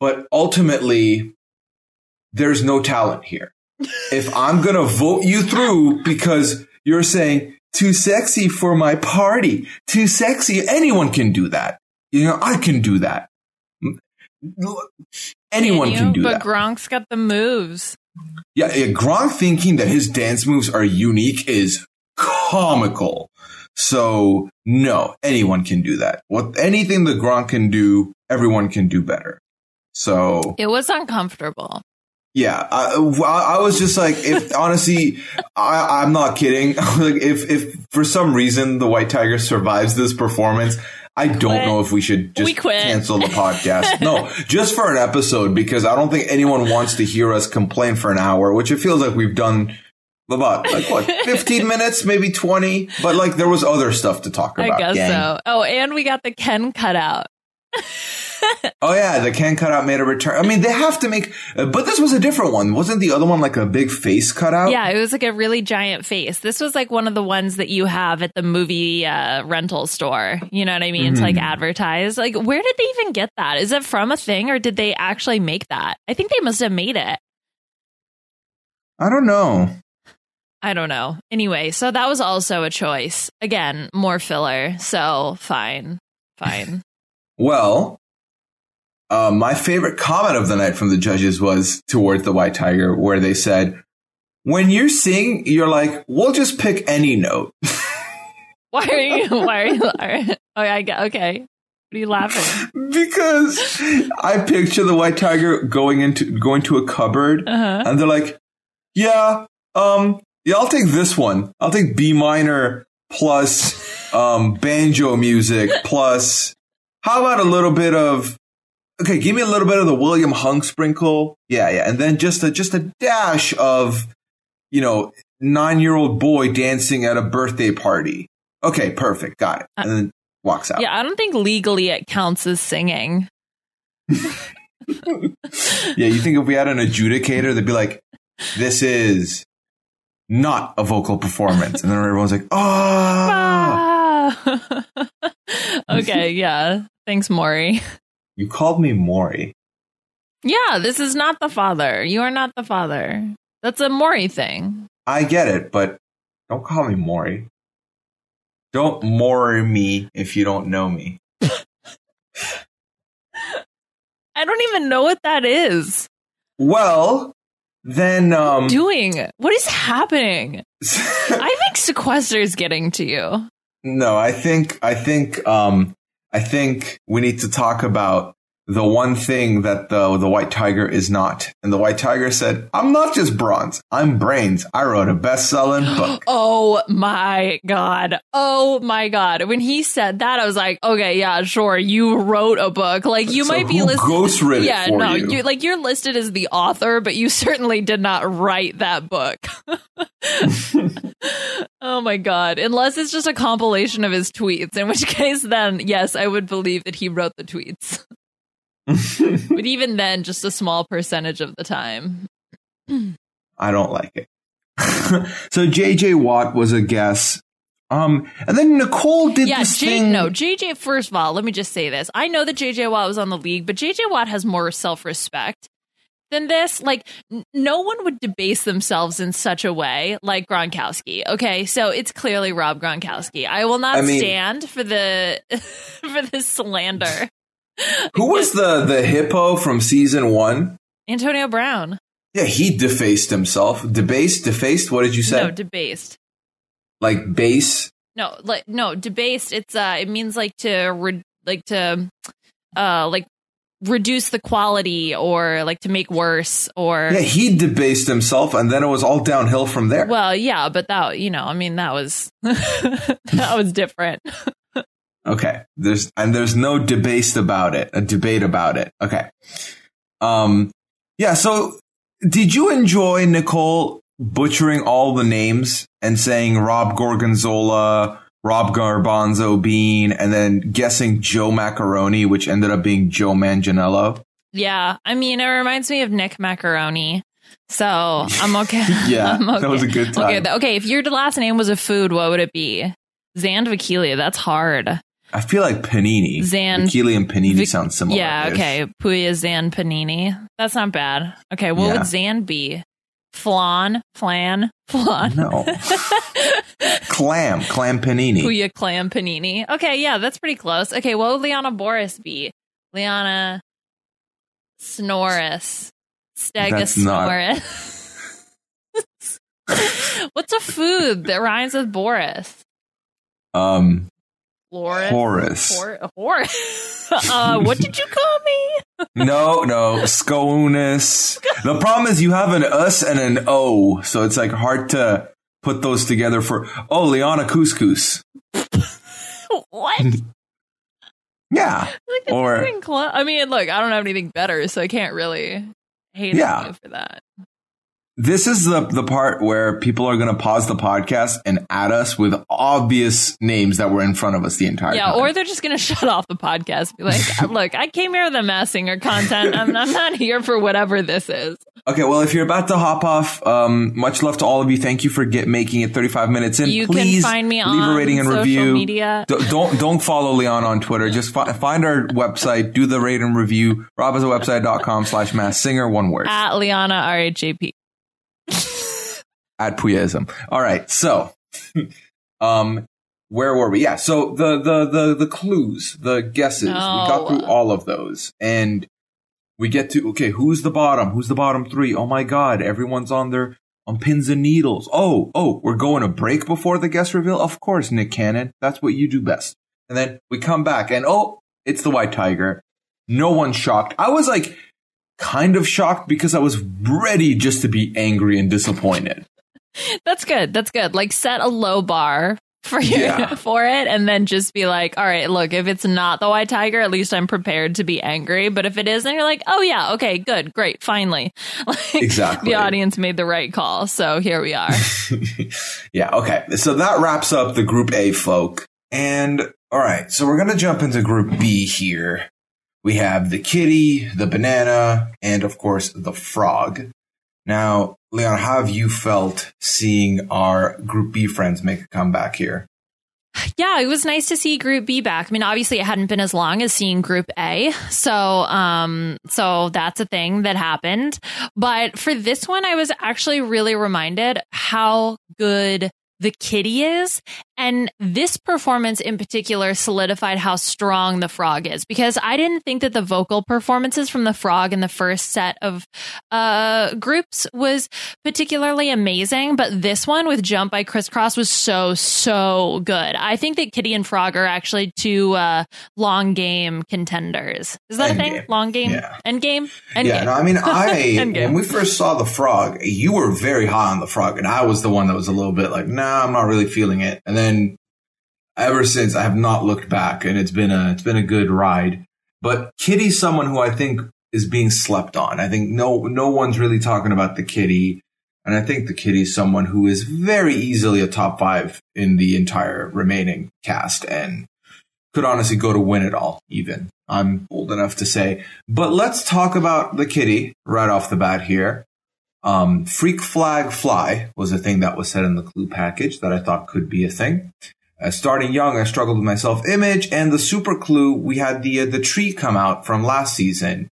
S1: But ultimately, there's no talent here. if I'm going to vote you through because you're saying too sexy for my party, too sexy, anyone can do that. You know, I can do that. Anyone
S2: you?
S1: can do
S2: but
S1: that.
S2: But Gronk's got the moves.
S1: Yeah, yeah, Gronk thinking that his dance moves are unique is comical. So no, anyone can do that. What anything that Gronk can do, everyone can do better. So
S2: It was uncomfortable.
S1: Yeah, I, I was just like, if honestly, I, I'm not kidding. like, if if for some reason the White Tiger survives this performance, I don't
S2: Quit.
S1: know if we should just
S2: We
S1: cancel the podcast. no, just for an episode because I don't think anyone wants to hear us complain for an hour, which it feels like we've done about like what 15 minutes, maybe 20. But like there was other stuff to talk about.
S2: I guess
S1: gang.
S2: so. Oh, and we got the Ken cutout.
S1: Oh yeah, the can cutout made a return. I mean, they have to make, uh, but this was a different one. Wasn't the other one like a big face cutout?
S2: Yeah, it was like a really giant face. This was like one of the ones that you have at the movie uh, rental store. You know what I mean? To like
S1: Mhm.
S2: advertise. Like, where did they even get that? Is it from a thing or did they actually make that? I think they must have made it.
S1: I don't know.
S2: I don't know. Anyway, so that was also a choice. Again, more filler. So fine. Fine.
S1: Well, uh, my favorite comment of the night from the judges was towards the White Tiger, where they said, "When you sing, you're like, we'll just pick any note."
S2: Why are you? Why are you? Oh, I get. Okay. What are you laughing?
S1: because I picture the White Tiger going into going to a cupboard,
S2: Uh-huh.
S1: and they're like, "Yeah, um, yeah, I'll take this one. I'll take B minor plus um, banjo music plus. How about a little bit of? Okay, give me a little bit of the William Hung sprinkle. Yeah, yeah, and then just a just a dash of, you know, nine year old boy dancing at a birthday party. Okay, perfect, got it, and then walks out.
S2: Yeah, I don't think legally it counts as singing.
S1: Yeah, you think if we had an adjudicator, they'd be like, "This is not a vocal performance," and then everyone's like, "Ah,
S2: Ah. okay, yeah. Thanks, Maury.
S1: you called me Maury."
S2: Yeah, this is not the father. You are not the father. That's a Maury thing.
S1: I get it, but Don't call me Maury. Don't Maury me if you don't know me.
S2: I don't even know what that is.
S1: Well, then um
S2: Doing what is happening? I think sequester is getting to you.
S1: No, I think I think um I think we need to talk about the one thing that the the white tiger is not. And the white tiger said, "I'm not just bronze. I'm brains. I wrote a best-selling book."
S2: Oh my god. Oh my god. When he said that, I was like, okay, yeah, sure. You wrote a book. Like you
S1: So
S2: might be listed.
S1: ghostwrote it
S2: Yeah, no,
S1: you?
S2: you like you're listed as the author, but you certainly did not write that book. oh my god. Unless it's just a compilation of his tweets, in which case then yes, I would believe that he wrote the tweets. but even then, just a small percentage of the time.
S1: I don't like it. so JJ Watt was a guess. Um and then Nicole did
S2: yeah,
S1: this
S2: J-
S1: thing.
S2: no, JJ, first of all, let me just say this. I know that JJ Watt was on the league, but JJ Watt has more self respect than this. Like, n- no one would debase themselves in such a way like Gronkowski. Okay, so it's clearly Rob Gronkowski. I will not
S1: I mean-
S2: stand for the for the slander.
S1: Who was the the hippo from season 1?
S2: Antonio Brown?
S1: Yeah, he defaced himself. Debased, defaced, what did you say?
S2: No, debased.
S1: like base?
S2: No, like no, debased. It's uh, it means like to re- like to uh like reduce the quality or like to make worse or
S1: Yeah, he debased himself and then it was all downhill from there.
S2: well yeah but that you know i mean that was that was different
S1: Okay. There's and there's no debased about it, a debate about it. Okay. Um yeah, so did you enjoy Nicole butchering all the names and saying Rob Gorgonzola, Rob Garbanzo Bean, and then guessing Joe Macaroni, which ended up being Joe Manganiello?
S2: yeah i mean it reminds me of nick macaroni so i'm okay
S1: Yeah,
S2: I'm okay.
S1: that was a good time.
S2: okay okay if your last name was a food what would it be zan Vakilia, that's hard
S1: I feel like Panini.
S2: Zan-
S1: Vakili and Panini
S2: Vic-
S1: sound similar.
S2: yeah okay puya zan panini that's not bad okay what
S1: Yeah.
S2: would zan be flan flan flan
S1: No. Clam, clam panini.
S2: Puya clam panini. Okay, yeah, that's pretty close. Okay, what would Liana Boris be? Liana Snorris.
S1: That's not-
S2: What's a food that rhymes with Boris?
S1: Um,
S2: Loris?
S1: Horace.
S2: Hor- Horace. uh, what did you call me?
S1: No, no, sconus. The problem is you have an us and an o, so it's like hard to put those together for. Oh, Liana couscous.
S2: what?
S1: Yeah,
S2: it's
S1: Or-
S2: clo- I mean, look, I don't have anything better, so I can't really hate
S1: Yeah.
S2: you for that.
S1: This is the the part where people are going to pause the podcast and add us with obvious names that were in front of us the entire
S2: Yeah,
S1: time.
S2: Yeah, or they're just gonna shut off the podcast. Be like, look, I came here with the masked singer content. I'm, I'm not here for whatever this is.
S1: Okay, well, if you're about to hop off, um, much love to all of you. Thank you for get making it 35 minutes in.
S2: You
S1: Please
S2: can find me
S1: leave
S2: on
S1: a rating and
S2: social
S1: review.
S2: media.
S1: D- don't don't follow Leon on Twitter. Just fi- find our website, do the rate and review. robhasawebsite.com slash masked singer, one word.
S2: At Liana RHAP.
S1: At Puyaism. All right, so um where were we? Yeah, so the the the the clues, the guesses. We got through all of those. And we get to okay, who's the bottom? Who's the bottom three? Oh my god, everyone's on their on pins and needles. Oh, oh, we're going to break before the guest reveal? Of course, Nick Cannon. That's what you do best. And then we come back and oh, it's the white tiger. No one's shocked. I was like kind of shocked because I was ready just to be angry and disappointed.
S2: That's good. That's good. Like set a low bar for you
S1: Yeah.
S2: for it, and then just be like, all right, look, if it's not the white tiger, at least I'm prepared to be angry. But if it is, then you're like, oh yeah, okay, good, great, finally. Like,
S1: Exactly.
S2: The audience made the right call, so here we are.
S1: yeah, okay. So that wraps up the group A folk. And all right, so we're going to jump into group B here. We have the kitty, the banana, and of course the frog. Now, Leon, how have you felt seeing our group B friends make a comeback here?
S2: Yeah, it was nice to see Group B back. I mean, obviously, it hadn't been as long as seeing Group A, so um, so that's a thing that happened. But for this one, I was actually really reminded how good the kitty is. And this performance in particular solidified how strong the frog is because I didn't think that the vocal performances from the frog in the first set of uh, groups was particularly amazing. But this one with Jump by Kris Kross was so, so good. I think that Kitty and Frog are actually two uh, long game contenders. Is that
S1: End
S2: a thing?
S1: game.
S2: Long game?
S1: Yeah.
S2: End game? End
S1: yeah,
S2: game.
S1: no, I mean, I when we first saw the frog, you were very high on the frog, and I was the one that was a little bit like, "Nah, I'm not really feeling it." And then, ever since, I have not looked back, and it's been a it's been a good ride. But Kitty's someone who I think is being slept on. I think no no one's really talking about the Kitty, and I think the Kitty's someone who is very easily a top five in the entire remaining cast, and could honestly go to win it all. Even I'm old enough to say. But let's talk about the kitty right off the bat here. Um, freak flag fly was a thing that was said in the clue package that I thought could be a thing. Uh, starting young, I struggled with my self image, and the super clue we had the uh, the tree come out from last season,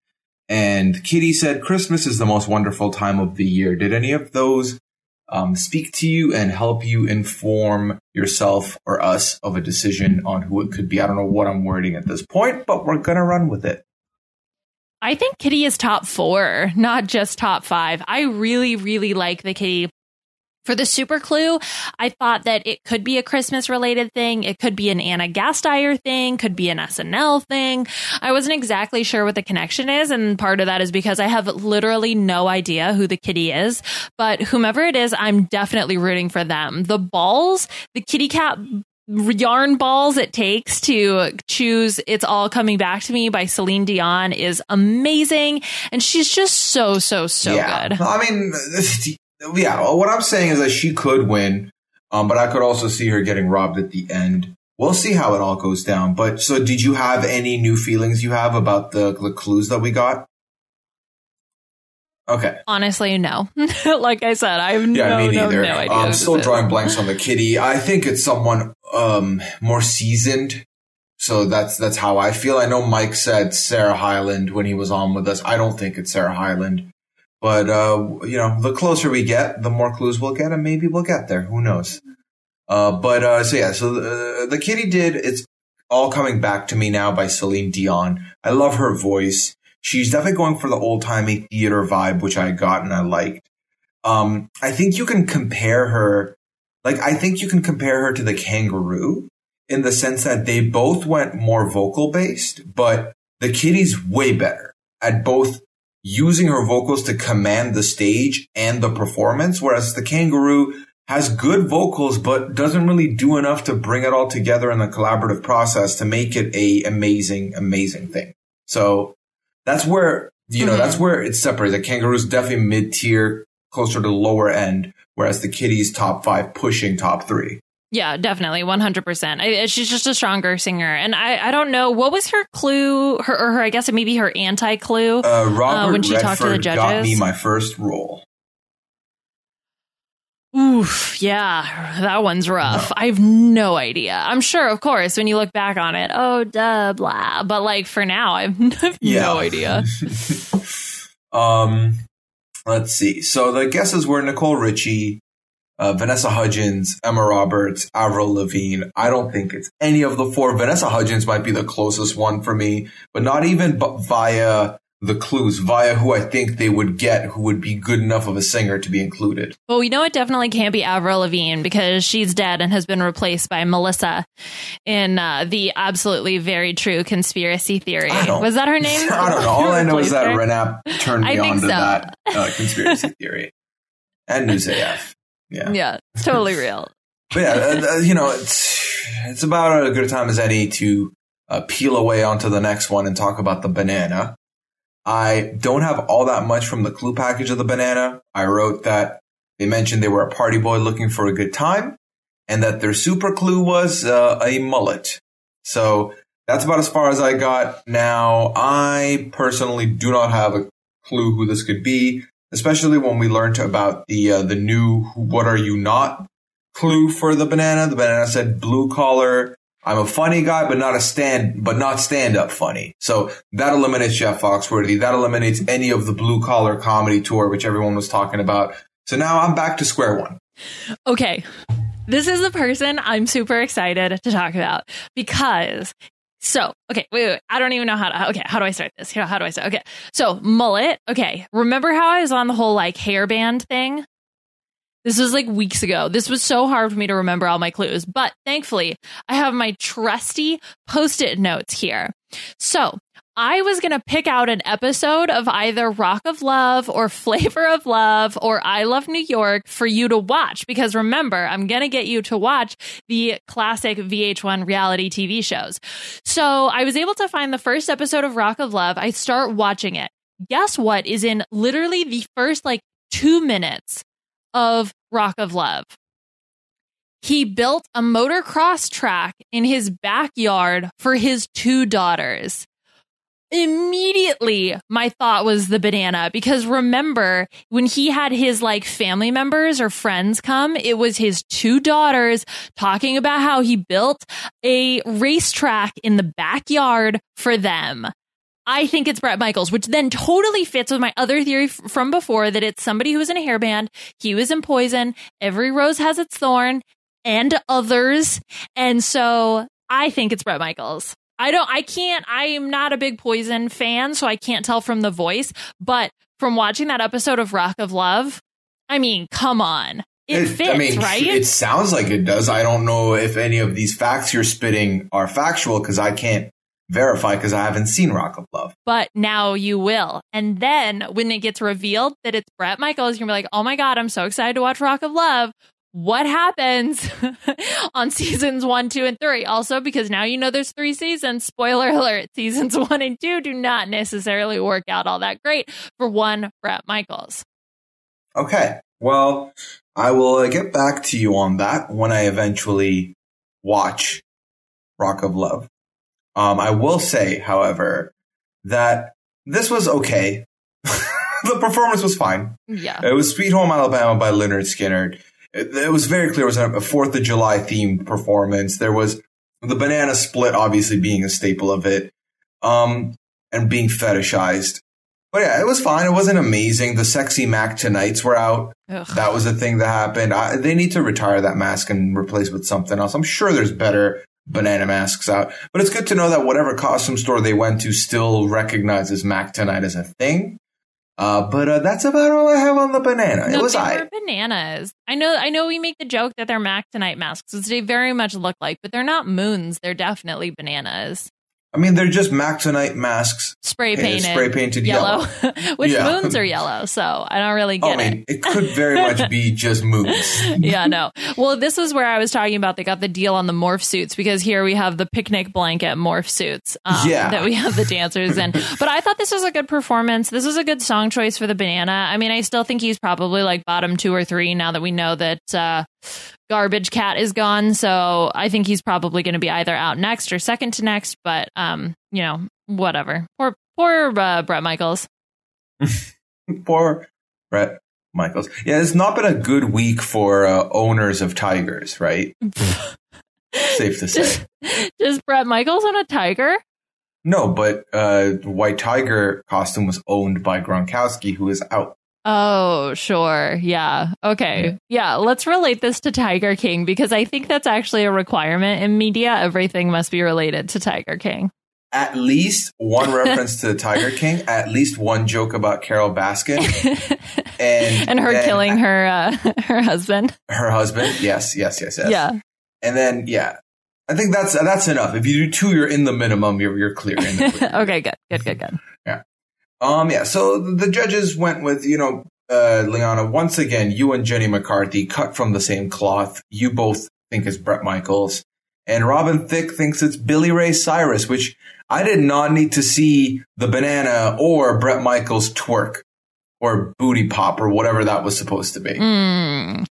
S1: and Kitty said Christmas is the most wonderful time of the year. Did any of those um, speak to you and help you inform yourself or us of a decision on who it could be? I don't know what I'm wording at this point, but we're gonna run with it.
S2: I think Kitty is top four, not just top five. I really, really like the Kitty. For the super clue, I thought that it could be a Christmas related thing. It could be an Ana Gasteyer thing, could be an SNL thing. I wasn't exactly sure what the connection is. And part of that is because I have literally no idea who the kitty is. But whomever it is, I'm definitely rooting for them. The balls, the kitty cat yarn balls it takes to choose It's All Coming Back to Me by Celine Dion is amazing. And she's just so, so, so
S1: yeah.
S2: good.
S1: I mean, yeah. What I'm saying is that she could win, um, but I could also see her getting robbed at the end. We'll see how it all goes down. But so, did you have any new feelings you have about the, the clues that we got? Okay.
S2: Honestly, no. like I said, I have
S1: Yeah,
S2: no,
S1: me
S2: no,
S1: neither.
S2: no idea.
S1: I'm still
S2: is.
S1: drawing blanks on the kitty. I think it's someone um, more seasoned. So that's that's how I feel. I know Mike said Sarah Hyland when he was on with us. I don't think it's Sarah Hyland, but uh, you know, the closer we get, the more clues we'll get, and maybe we'll get there. Who knows? Uh, but uh, so yeah, so the, the kitty did. It's all coming back to me now by Celine Dion. I love her voice. She's definitely going for the old timey theater vibe, which I got and I liked. Um, I think you can compare her, like, I think you can compare her to the kangaroo in the sense that they both went more vocal based, but the kitty's way better at both using her vocals to command the stage and the performance, whereas the kangaroo has good vocals, but doesn't really do enough to bring it all together in the collaborative process to make it a amazing, amazing thing. So that's where, you know,
S2: Mhm.
S1: that's where it's separated. The kangaroo's definitely mid tier, closer to the lower end, whereas the kitty's top five pushing top three.
S2: Yeah, definitely, one hundred percent. She's just a stronger singer, and I, I don't know what was her clue, her or her, I guess it maybe her anti clue.
S1: Uh, Robert
S2: when she
S1: Redford
S2: talked to the
S1: got me
S2: judges?
S1: my first role.
S2: Oof, yeah, that one's rough. I have no idea. I'm sure, of course, when you look back on it, oh, duh, blah. But like for now, I have no idea.
S1: um, let's see. So the guesses were Nicole Richie, uh, Vanessa Hudgens, Emma Roberts, Avril Lavigne. I don't think it's any of the four. Vanessa Hudgens might be the closest one for me, but not even but via the clues, via who I think they would get, who would be good enough of a singer to be included.
S2: Well, we know it definitely can't be Avril Lavigne because she's dead and has been replaced by Melissa in uh, the absolutely very true conspiracy theory. Was that her name?
S1: I don't know. All I know is that? Renap turned me on to
S2: so.
S1: that uh, conspiracy theory and News AF. Yeah.
S2: Yeah, it's totally real.
S1: But yeah, uh, uh, you know, it's it's about as good a time as any to uh, peel away onto the next one and talk about the banana. I don't have all that much from the clue package of the banana. I wrote that they mentioned they were a party boy looking for a good time, and that their super clue was uh, a mullet. So that's about as far as I got. Now, I personally do not have a clue who this could be, especially when we learned about the uh, the new "What are you not?" clue for the banana. The banana said blue collar. I'm a funny guy, but not a stand, but not stand up funny. So that eliminates Jeff Foxworthy. That eliminates any of the blue collar comedy tour, which everyone was talking about. So now I'm back to square one.
S2: Okay. this is the person I'm super excited to talk about because so, okay, wait, wait, I don't even know how to, okay, how do I start this? How do I start? Okay. So, mullet. Okay. Remember how I was on the whole like hairband thing? This was like weeks ago. This was so hard for me to remember all my clues, but thankfully I have my trusty post it notes here. So, I was going to pick out an episode of either Rock of Love or Flavor of Love or I Love New York for you to watch because remember, I'm going to get you to watch the classic VH1 reality TV shows. So I was able to find the first episode of Rock of Love. I start watching it. Guess what is in literally the first like two minutes of Rock of Love? He built a motocross track in his backyard for his two daughters immediately my thought was the banana because remember when he had his like family members or friends come it was his two daughters talking about how he built a racetrack in the backyard for them I think it's Bret Michaels, which then totally fits with my other theory f- from before that it's somebody who was in a hairband. He was in poison. Every rose has its thorn and others. And so I think it's Bret Michaels. I don't, I can't, I am not a big Poison fan, so I can't tell from the voice. But from watching that episode of Rock of Love, I mean, come on. It, it fits, I mean, right?
S1: It sounds like it does. I don't know if any of these facts you're spitting are factual because I can't verify because I haven't seen Rock of Love.
S2: But now you will. And then when it gets revealed that it's Bret Michaels, you're gonna be like, oh my God, I'm so excited to watch Rock of Love what happens on seasons one, two, and three. Also, because now you know there's three seasons. Spoiler alert: seasons one and two do not necessarily work out all that great for one Bret Michaels.
S1: Okay, well, I will uh, get back to you on that when I eventually watch Rock of Love. Um, I will say, however, that this was okay. the performance was fine.
S2: Yeah.
S1: It was Sweet Home Alabama by Lynyrd Skynyrd. it, it was very clear it was a Fourth of July themed performance. There was the banana split, obviously being a staple of it, um, and being fetishized. But yeah, it was fine. It wasn't amazing. The sexy Mac Tonights were out. Ugh. That was a thing that happened. I, they need to retire that mask and replace with something else. I'm sure there's better banana masks out, but it's good to know that whatever costume store they went to still recognizes Mac Tonight as a thing. Uh, but uh, that's about all I have on the banana.
S2: No,
S1: it was I.
S2: bananas. I know. I know. We make the joke that they're Mac Tonight masks, which they very much look like, but they're not moons. They're definitely bananas.
S1: I mean, they're just Mac Tonight masks,
S2: spray painted,
S1: spray painted yellow,
S2: yellow. which yeah. moons are yellow. So I don't really get
S1: oh,
S2: it.
S1: it could very much be just moons.
S2: yeah, no. Well, this was where I was talking about. They got the deal on the morph suits because here we have the picnic blanket morph suits. Um, yeah, that we have the dancers in. but I thought this was a good performance. This was a good song choice for the banana. I mean, I still think he's probably like bottom two or three now that we know that. Uh, Garbage Cat is gone, so I think he's probably going to be either out next or second to next. But um, you know, whatever. Poor poor uh, Bret Michaels.
S1: poor Bret Michaels. Yeah, it's not been a good week for uh, owners of tigers, right? Safe to say.
S2: Does Bret Michaels own a tiger?
S1: No, but uh, the White Tiger costume was owned by Gronkowski, who is out.
S2: Oh, sure. Yeah. Okay. Yeah. Let's relate this to Tiger King because I think that's actually a requirement in media. Everything must be related to Tiger King.
S1: At least one reference to the Tiger King, at least one joke about Carole Baskin,
S2: and and her killing her uh, her husband.
S1: Her husband, yes, yes, yes, yes.
S2: Yeah.
S1: And then, yeah, I think that's that's enough. If you do two, you're in the minimum. You're you're clear. clear.
S2: okay, good, good, good, good.
S1: Um, yeah, so the judges went with, you know, uh, Liana, once again, you and Jenny McCarthy cut from the same cloth. You both think it's Bret Michaels. And Robin Thicke thinks it's Billy Ray Cyrus, which I did not need to see the banana or Bret Michaels twerk or booty pop or whatever that was supposed to be.
S2: Mm.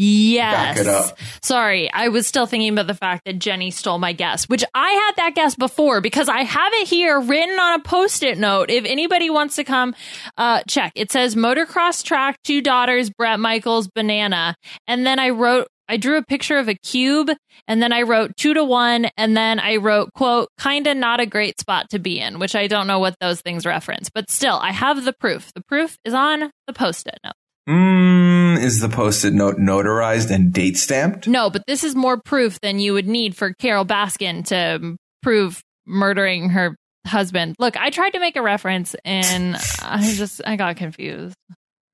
S2: Yes. Back it up. Sorry, I was still thinking about the fact that Jenny stole my guess, which I had that guess before because I have it here written on a post-it note. If anybody wants to come, uh, check. It says motocross track, two daughters, Bret Michaels, banana, and then I wrote. I drew a picture of a cube and then I wrote two to one and then I wrote quote kinda not a great spot to be in, which I don't know what those things reference, but still I have the proof. The proof is on the post-it note.
S1: Mm Mm, is the post-it note notarized and date stamped?
S2: No, but this is more proof than you would need for Carole Baskin to prove murdering her husband. Look, I tried to make a reference and I just I got confused.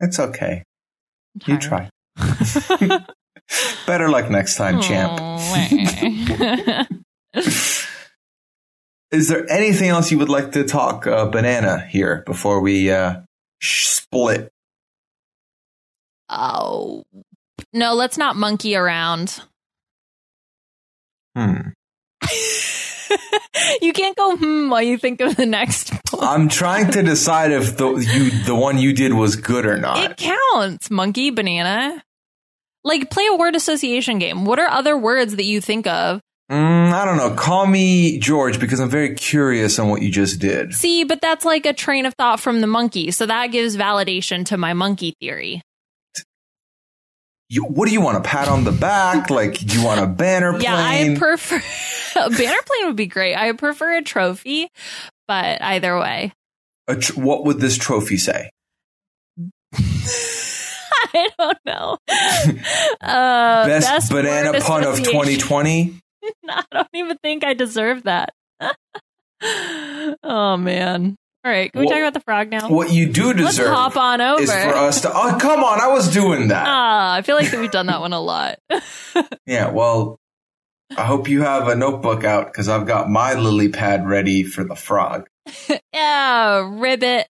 S1: It's okay. You try. Better luck next time, champ. Is there anything else you would like to talk uh, banana here before we uh, split?
S2: Oh no, let's not monkey around.
S1: Hmm.
S2: you can't go hmm while you think of the next.
S1: I'm trying to decide if the you the one you did was good or not.
S2: It counts, monkey, banana. Like play a word association game. What are other words that you think of?
S1: Mm, I don't know. Call me George because I'm very curious on what you just did.
S2: See, but that's like a train of thought from the monkey, so that gives validation to my monkey theory.
S1: You, what do you want? A pat on the back? like, do you want a banner plane?
S2: Yeah, I prefer a banner plane would be great. I prefer a trophy, but either way.
S1: Tr- what would this trophy say?
S2: I don't know. Uh,
S1: best, best banana pun of 2020.
S2: I don't even think I deserve that. oh man. All right, can we talk about the frog now?
S1: What you do deserve
S2: Let's hop on over.
S1: is for us to. Oh, come on! I was doing that.
S2: Ah, I feel like we've done that one a lot.
S1: yeah, well, I hope you have a notebook out because I've got my lily pad ready for the frog.
S2: yeah, ribbit.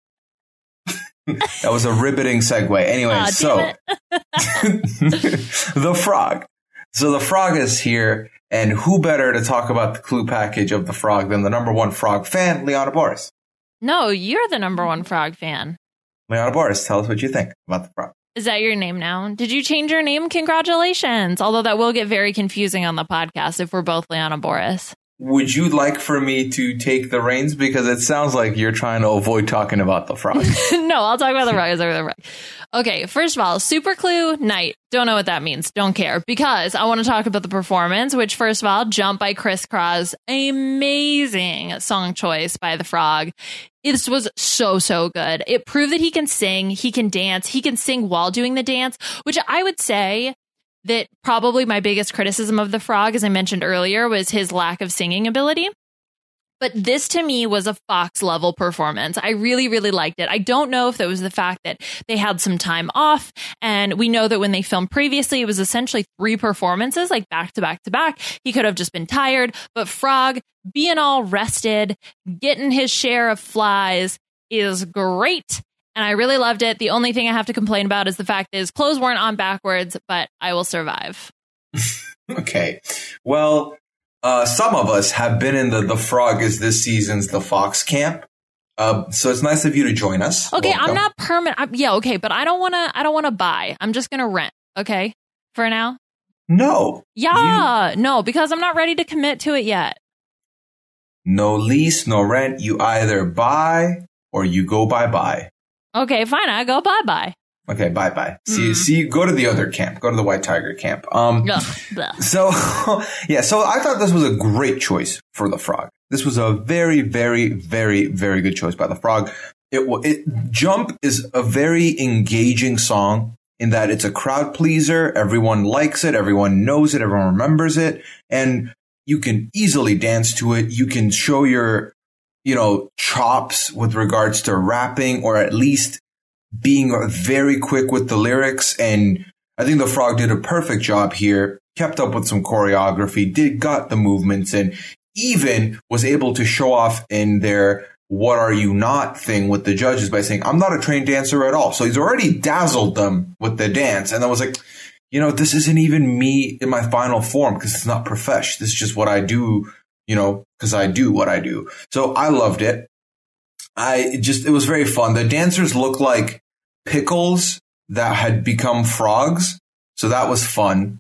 S1: that was a ribbiting segue. Anyway, ah, so the frog. So the frog is here, and who better to talk about the clue package of the frog than the number one frog fan, Leona Boris?
S2: No, you're the number one frog fan.
S1: Liana Boris, tell us what you think about the frog.
S2: Is that your name now? Did you change your name? Congratulations. Although that will get very confusing on the podcast if we're both Liana Boris
S1: would you like for me to take the reins? Because it sounds like you're trying to avoid talking about the frog.
S2: no, I'll talk about the frog. the frog. Okay, first of all, super clue night. Don't know what that means. Don't care because I want to talk about the performance, which first of all, Jump by Kris Kross. Amazing song choice by the frog. This was so, so good. It proved that he can sing, he can dance, he can sing while doing the dance, which I would say that probably my biggest criticism of the frog, as I mentioned earlier, was his lack of singing ability. But this to me was a Fox level performance. I really, really liked it. I don't know if that was the fact that they had some time off. And we know that when they filmed previously, it was essentially three performances, like back to back to back. He could have just been tired, but Frog being all rested, getting his share of flies is great and I really loved it. The only thing I have to complain about is the fact is clothes weren't on backwards, but I will survive.
S1: okay. Well, uh, some of us have been in the The Frog is this season's The Fox camp. Uh, so it's nice of you to join us.
S2: Okay, Welcome. I'm not permanent. I'm, yeah, okay, but I don't want to. I don't want to buy. I'm just gonna rent. Okay, for now.
S1: No.
S2: Yeah, you, no, because I'm not ready to commit to it yet.
S1: No lease, no rent. You either buy or you go bye bye.
S2: Okay, fine. I go bye bye.
S1: Okay, bye bye. See you. Mm. See you. Go to the other camp. Go to the White Tiger camp. Um. so yeah. So I thought this was a great choice for the frog. This was a very, very, very, very good choice by the frog. It it jump is a very engaging song in that it's a crowd pleaser. Everyone likes it. Everyone knows it. Everyone remembers it, and you can easily dance to it. You can show your you know, chops with regards to rapping or at least being very quick with the lyrics. And I think the frog did a perfect job here, kept up with some choreography, did got the movements and even was able to show off in their what are you not thing with the judges by saying, I'm not a trained dancer at all. So he's already dazzled them with the dance. And I was like, you know, this isn't even me in my final form because it's not profesh. This is just what I do you know, because I do what I do. So I loved it. I just, it was very fun. The dancers looked like pickles that had become frogs. So that was fun.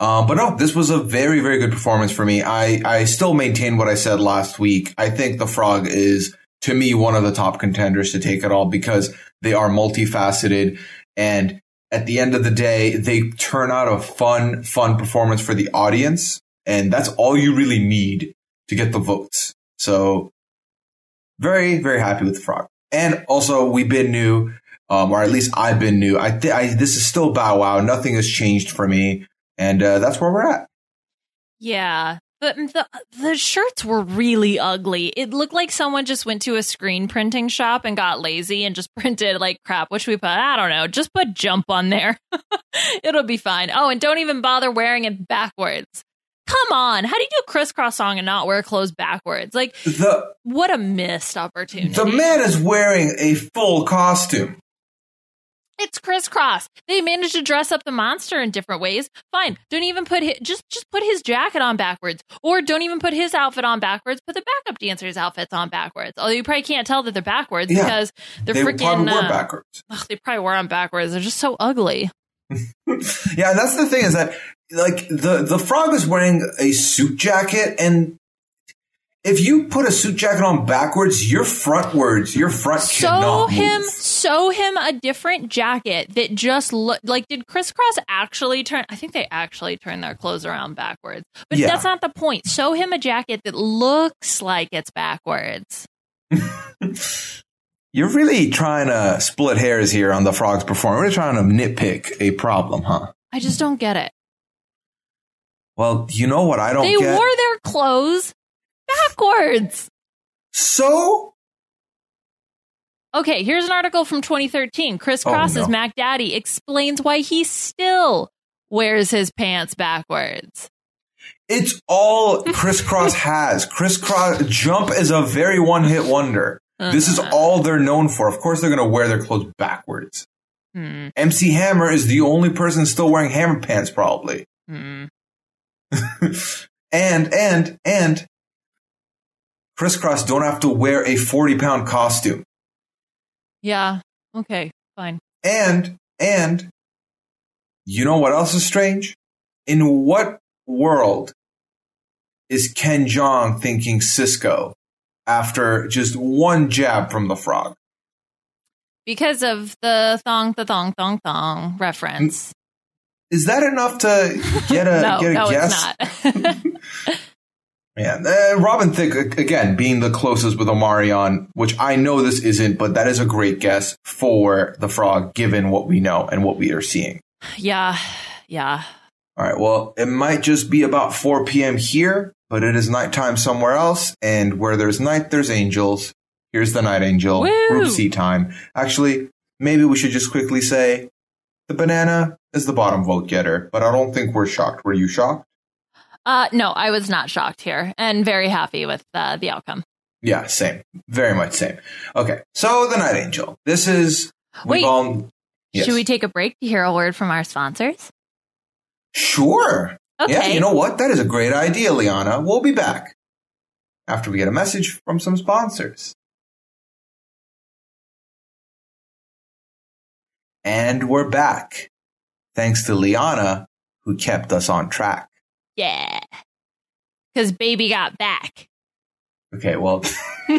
S1: Um, but no, this was a very, very good performance for me. I, I still maintain what I said last week. I think the frog is to me one of the top contenders to take it all because they are multifaceted and at the end of the day, they turn out a fun, fun performance for the audience. And that's all you really need to get the votes. So very, very happy with the frog. And also we've been new um, or at least I've been new. I, th- I this is still Bow Wow. Nothing has changed for me, and uh, that's where we're at.
S2: Yeah. But the the shirts were really ugly. It looked like someone just went to a screen printing shop and got lazy and just printed like crap. Which we put, I don't know, just put jump on there. It'll be fine. Oh, and don't even bother wearing it backwards. Come on, how do you do a Kris Kross song and not wear clothes backwards? Like
S1: The
S2: what a missed opportunity.
S1: the man is wearing a full costume.
S2: It's Kris Kross. They managed to dress up the monster in different ways. Fine. Don't even put his, just just put his jacket on backwards, or don't even put his outfit on backwards. Put the backup dancers' outfits on backwards. Although you probably can't tell that they're backwards
S1: Yeah.
S2: because they're
S1: they
S2: freaking. uh,
S1: backwards.
S2: ugh, they probably were them backwards. They're just so ugly.
S1: Yeah, that's the thing is that like the the frog is wearing a suit jacket, and if you put a suit jacket on backwards, your frontwards, your front
S2: Sew him,
S1: move.
S2: sew him a different jacket that just look like. Did Kris Kross actually turn? I think they actually turn their clothes around backwards, but
S1: Yeah.
S2: that's not the point. Sew him a jacket that looks like it's backwards.
S1: You're really trying to split hairs here on the frog's performance. We're trying to nitpick a problem, huh?
S2: I just don't get it.
S1: Well, you know what I don't
S2: they
S1: get.
S2: wore their clothes backwards.
S1: so
S2: Okay, here's an article from 2013. Chris
S1: Oh, no.
S2: Mac Daddy explains why he still wears his pants backwards.
S1: it's all Kris Kross has. Kris Kross jump is a very one hit wonder. This is
S2: Uh-huh.
S1: all they're known for. Of course, they're going to wear their clothes backwards.
S2: Hmm,
S1: MC Hammer is the only person still wearing hammer pants, probably.
S2: hmm.
S1: and and and Kris Kross don't have to wear a forty pound costume.
S2: Yeah. Okay. Fine.
S1: And and you know what else is strange? In what world is Ken Jeong thinking Sisqó after just one jab from the frog?
S2: Because of the thong, the thong, thong, thong reference.
S1: Is that enough to get a
S2: no,
S1: get a
S2: no,
S1: guess?
S2: it's not.
S1: Yeah, uh, Robin Thicke again being the closest with Omarion, which I know this isn't, but that is a great guess for the frog, given what we know and what we are seeing.
S2: yeah. Yeah.
S1: All right, well, it might just be about 4 p.m. here, but it is nighttime somewhere else, and where there's night, there's angels. Here's the night angel,
S2: Woo!
S1: group C time. Actually, maybe we should just quickly say the banana is the bottom vote getter, but I don't think we're shocked. Were you shocked?
S2: Uh, no, I was not shocked here and very happy with uh, the outcome.
S1: Yeah, same. Very much same. Okay, so the night angel. This is
S2: Wait.
S1: all. Yes.
S2: Should we take a break to hear a word from our sponsors?
S1: Sure.
S2: Okay.
S1: Yeah, you know what? That is a great idea, Liana. We'll be back after we get a message from some sponsors. And we're back. Thanks to Liana, who kept us on track.
S2: Yeah. Because baby got back.
S1: Okay, well,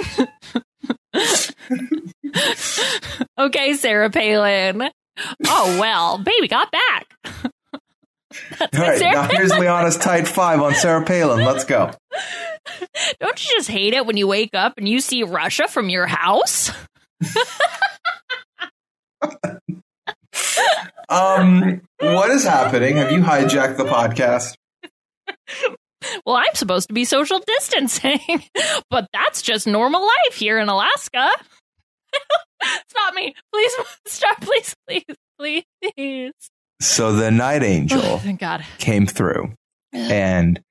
S2: okay, Sarah Palin. Oh, well, baby got back.
S1: All right,
S2: Sarah
S1: now here's Liana's tight five on Sarah Palin. Let's go.
S2: Don't you just hate it when you wake up and you see Russia from your house?
S1: Um, what is happening? Have you hijacked the podcast?
S2: Well, I'm supposed to be social distancing, but that's just normal life here in Alaska. Stop me. Please stop. Please, please, please.
S1: So the night angel.
S2: Oh, thank God.
S1: came through and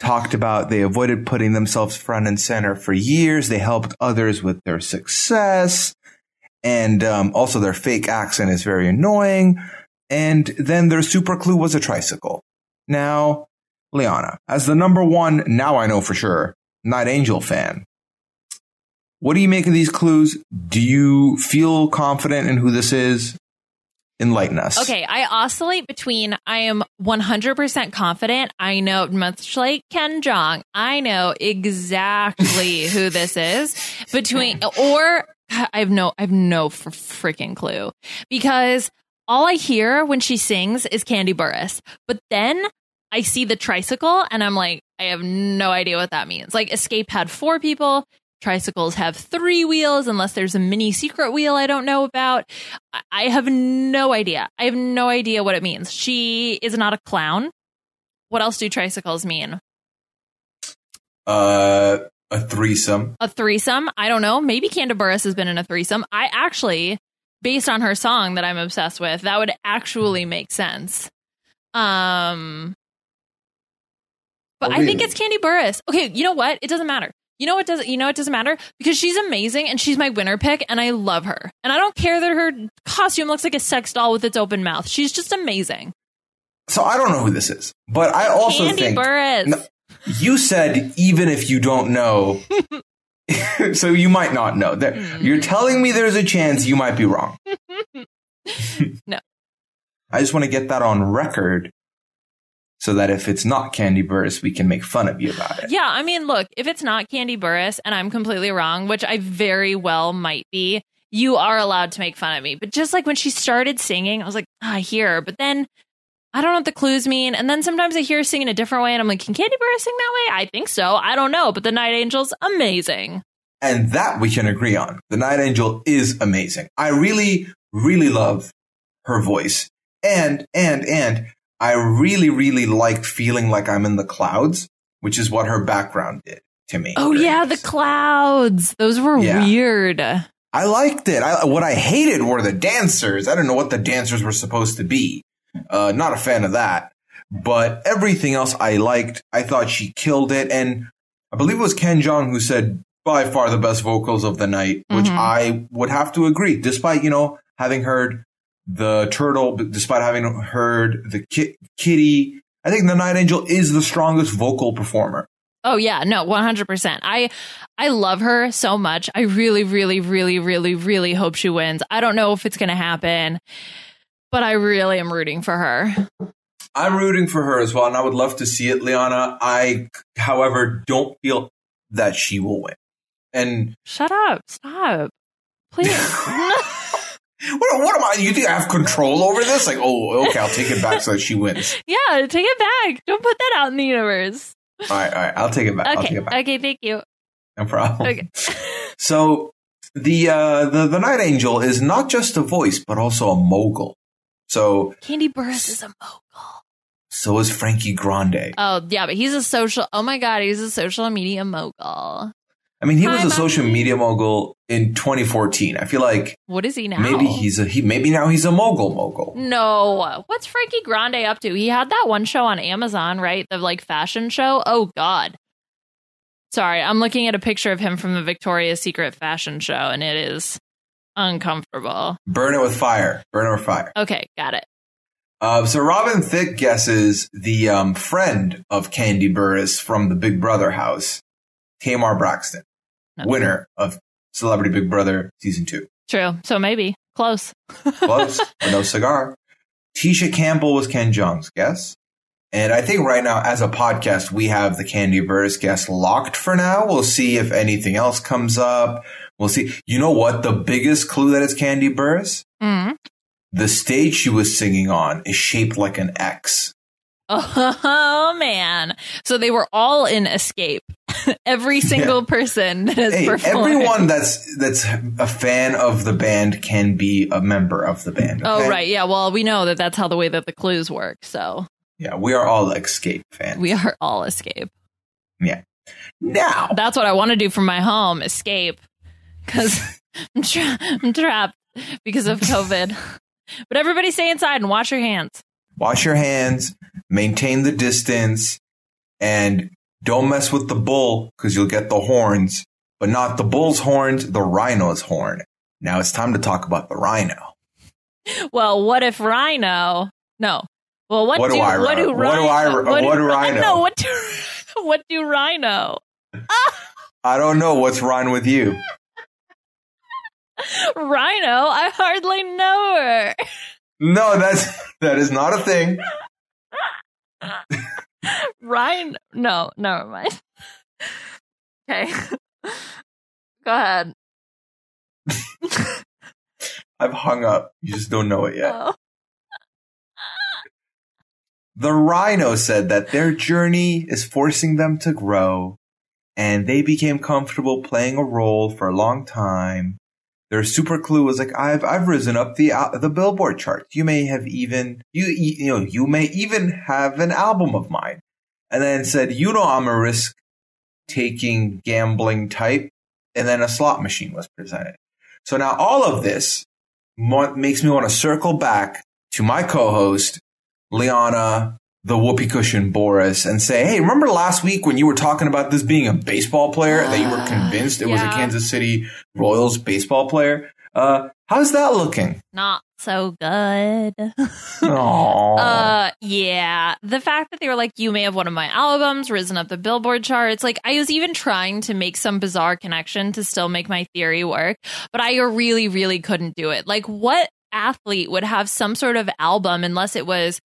S1: talked about they avoided putting themselves front and center for years. They helped others with their success. And um, also their fake accent is very annoying. And then their super clue was a tricycle. Now, Liana, as the number one, now I know for sure, Night Angel fan, what do you make of these clues? Do you feel confident in who this is? Enlighten us.
S2: Okay, I oscillate between I am 100% confident. I know, much like Ken Jeong, I know exactly who this is. Between, or I have no, I have no freaking clue because all I hear when she sings is Kandi Burruss. But then I see the tricycle and I'm like, I have no idea what that means. Like, Xscape had four people. tricycles have three wheels unless there's a mini secret wheel I don't know about. I have no idea. I have no idea what it means. She is not a clown. What else do tricycles mean?
S1: Uh, a threesome.
S2: A threesome? I don't know. Maybe Kandi Burruss has been in a threesome. I actually, based on her song that I'm obsessed with, that would actually make sense. Um, but
S1: Oh,
S2: I think it's Kandi Burruss. Okay, you know what? It doesn't matter. You know what doesn't? You know it doesn't matter because she's amazing and she's my winner pick and I love her. And I don't care that her costume looks like a sex doll with its open mouth. She's just amazing.
S1: So I don't know who this is, but I also
S2: Kandi
S1: think Burruss. You said even if you don't know, so you might not know. There,
S2: Hmm.
S1: You're telling me there's a chance you might be wrong.
S2: No.
S1: I just want to get that on record so that if it's not Kandi Burruss, we can make fun of you about it.
S2: Yeah, I mean, look, if it's not Kandi Burruss and I'm completely wrong, which I very well might be, you are allowed to make fun of me. But just like when she started singing, I was like, ah, I hear her. But then I don't know what the clues mean. And then sometimes I hear her sing in a different way and I'm like, can Kandi Burruss sing that way? I think so. I don't know. But the Night Angel's amazing.
S1: And that we can agree on. The Night Angel is amazing. I really, really love her voice. And, and, and I really, really liked feeling like I'm in the clouds, which is what her background did to me.
S2: Oh, yeah, the clouds. Those were
S1: Yeah.
S2: weird.
S1: I liked it. I, what I hated were the dancers. I don't know what the dancers were supposed to be. Uh, not a fan of that. But everything else I liked. I thought she killed it. And I believe it was Ken Jeong who said by far the best vocals of the night, which
S2: Mhm.
S1: I would have to agree, despite, you know, having heard the turtle, despite having heard the ki- kitty. I think the Night Angel is the strongest vocal performer.
S2: Oh yeah, no, 100%. I I love her so much. I really really really really really hope she wins. I don't know if it's going to happen, but I really am rooting for her.
S1: I'm rooting for her as well, and I would love to see it, Liana. I, however, don't feel that she will win. And
S2: Shut up. Stop. Please.
S1: what, what am I? You think I have control over this? Like, oh, okay, I'll take it back so that she wins.
S2: yeah, take it back. Don't put that out in the universe.
S1: All right, all right, I'll take it back. I'll take
S2: Okay.
S1: it back.
S2: Okay, thank you.
S1: No problem.
S2: Okay.
S1: So the uh, the the Night Angel is not just a voice, but also a mogul. So
S2: Kandi Burruss is a mogul.
S1: so is Frankie Grande.
S2: Oh, yeah, but he's a social Oh my god, he's a social media mogul.
S1: I mean, he was
S2: Hi,
S1: a social
S2: Mommy.
S1: media mogul in 2014. I feel like
S2: What is he now?
S1: maybe he's a he. Maybe now he's a mogul mogul.
S2: No. What's Frankie Grande up to? He had that one show on Amazon, right? The like fashion show. Oh God. Sorry, I'm looking at a picture of him from the Victoria's Secret fashion show, and it is uncomfortable.
S1: Burn it with fire. Burn it with fire.
S2: Okay, got it.
S1: Uh, so Robin Thicke guesses the um, friend of Kandi Burruss from the Big Brother house, Tamar Braxton,
S2: Okay.
S1: winner of Celebrity Big Brother season two.
S2: True. So maybe close.
S1: Close, but no cigar. Tisha Campbell was Ken Jeong's guess. And I think right now, as a podcast, we have the Kandi Burruss guest locked for now. We'll see if anything else comes up. We'll see. You know what? The biggest clue that it's Kandi Burruss?
S2: Mm.
S1: The stage she was singing on is shaped like an X.
S2: Oh man! So they were all in Xscape. Every single person that has
S1: Hey,
S2: performed.
S1: everyone that's that's a fan of the band can be a member of the band.
S2: Oh right, yeah. Well, we know that that's how the way that the clues work. So
S1: Yeah, we are all Xscape fans.
S2: we are all Xscape. Yeah.
S1: Now,
S2: That's what I want to do from my home, escape, because I'm, tra- I'm trapped because of COVID. but everybody stay inside and wash your hands.
S1: wash your hands, maintain the distance, and don't mess with the bull because you'll get the horns, but not the bull's horns, the rhino's horn. Now it's time to talk about the rhino.
S2: Well, what if Rhino? No. Well, what,
S1: What do
S2: do,
S1: I
S2: what do
S1: know? What do I-
S2: Rhino?
S1: what do Rhino?
S2: No, what do what do Rhino?
S1: I don't know what's wrong with you.
S2: Rhino? I hardly know her.
S1: No, that's that is not a thing.
S2: Rhino? No, never mind. Okay, go ahead.
S1: I've hung up. You just don't know it yet.
S2: Oh.
S1: The rhino said that their journey is forcing them to grow and they became comfortable playing a role for a long time. Their super clue was like, I've, I've risen up the, uh, the billboard charts. You may have even, you, you know, you may even have an album of mine. And then said, you know, I'm a risk taking gambling type. And then a slot machine was presented. So now all of this makes me want to circle back to my co-host, Liana, the whoopee cushion Boris, and say, Hey, remember last week when you were talking about this being a baseball player that you were convinced it yeah. was a Kansas City Royals baseball player? Uh, how's that looking?
S2: Not so good. uh, yeah. The fact that they were like, you may have one of my albums risen up the billboard charts. Like, I was even trying to make some bizarre connection to still make my theory work, but I really, really couldn't do it. Like, what athlete would have some sort of album unless it was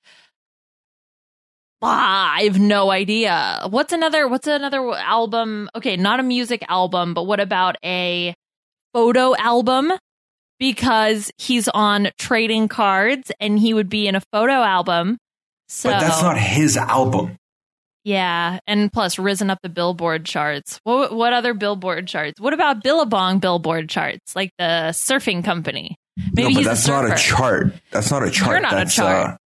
S2: ah, I have no idea. What's another what's another album? Okay, not a music album, but what about a photo album? Because he's on trading cards and he would be in a photo album. So
S1: But that's not his album.
S2: Yeah, and plus risen up the Billboard charts. What what other Billboard charts? What about Billabong Billboard charts, like the surfing company?
S1: Maybe no, but that's not a chart. That's not a chart.
S2: You're not
S1: that's,
S2: a chart.
S1: Uh,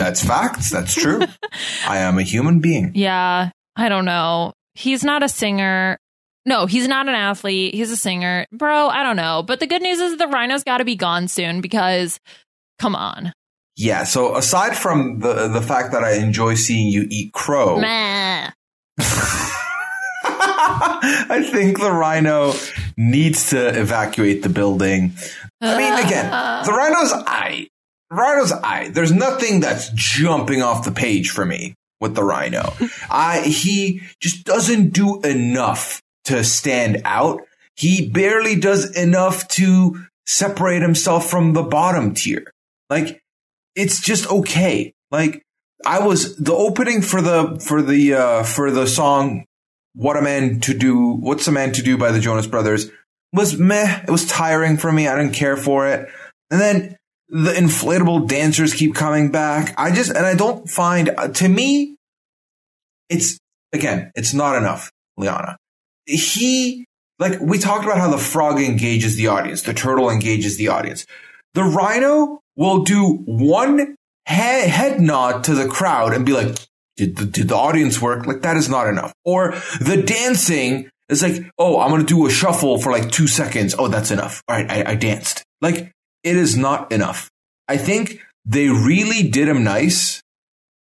S1: that's facts. That's true. I am a human being.
S2: Yeah, I don't know. He's not a singer. No, he's not an athlete. He's a singer. Bro, I don't know. But the good news is the rhino's got to be gone soon because come on.
S1: Yeah, so aside from the the fact that I enjoy seeing you eat crow, I think the rhino needs to evacuate the building. I mean, again, the rhino's eye. Rhino's eye. There's nothing that's jumping off the page for me with the rhino. I he just doesn't do enough to stand out. He barely does enough to separate himself from the bottom tier. Like it's just okay. Like I was the opening for the for the uh for the song what a Man to Do, What's a Man to Do by the Jonas Brothers was meh. It was tiring for me. I didn't care for it. And then the inflatable dancers keep coming back. I just, and I don't find, uh, to me, it's, again, it's not enough, Liana. He, like, we talked about how the frog engages the audience, the turtle engages the audience. The rhino will do one head, head nod to the crowd and be like, did the, did the audience work? Like that is not enough. Or the dancing is like, oh, I'm going to do a shuffle for like two seconds. Oh, that's enough. All right. I, I danced. Like it is not enough. I think they really did him nice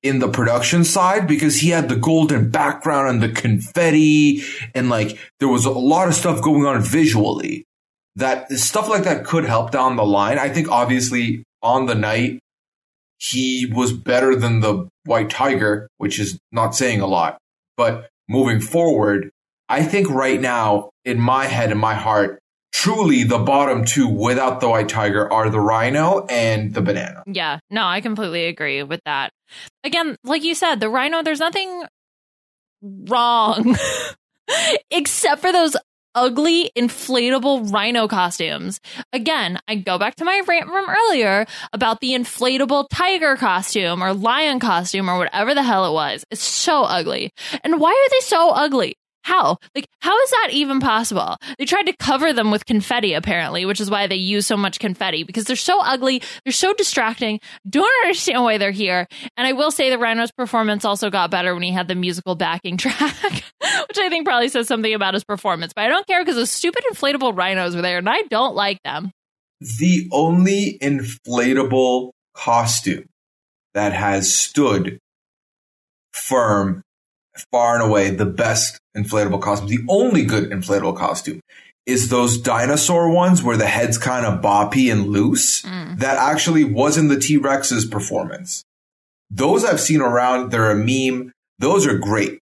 S1: in the production side because he had the golden background and the confetti and like there was a lot of stuff going on visually that stuff like that could help down the line. I think obviously on the night he was better than the white tiger, which is not saying a lot. But moving forward, I think right now, in my head, in my heart, truly the bottom two without the white tiger are the rhino and the banana.
S2: Yeah, no, I completely agree with that. Again, like you said, the rhino, there's nothing wrong except for those ugly inflatable rhino costumes. Again, I go back to my rant from earlier about the inflatable tiger costume or lion costume or whatever the hell it was. It's so ugly. And why are they so ugly? How? Like, how is that even possible? They tried to cover them with confetti, apparently, which is why they use so much confetti because they're so ugly, they're so distracting. Don't understand why they're here. And I will say the Rhino's performance also got better when he had the musical backing track, which I think probably says something about his performance. But I don't care because those stupid inflatable rhinos were there, and I don't like them.
S1: The only inflatable costume that has stood firm far and away the best inflatable costume. The only good inflatable costume is those dinosaur ones where the head's kind of boppy and loose. Mm. That actually wasn't the T Rex's performance. Those I've seen around, they're a meme. Those are great.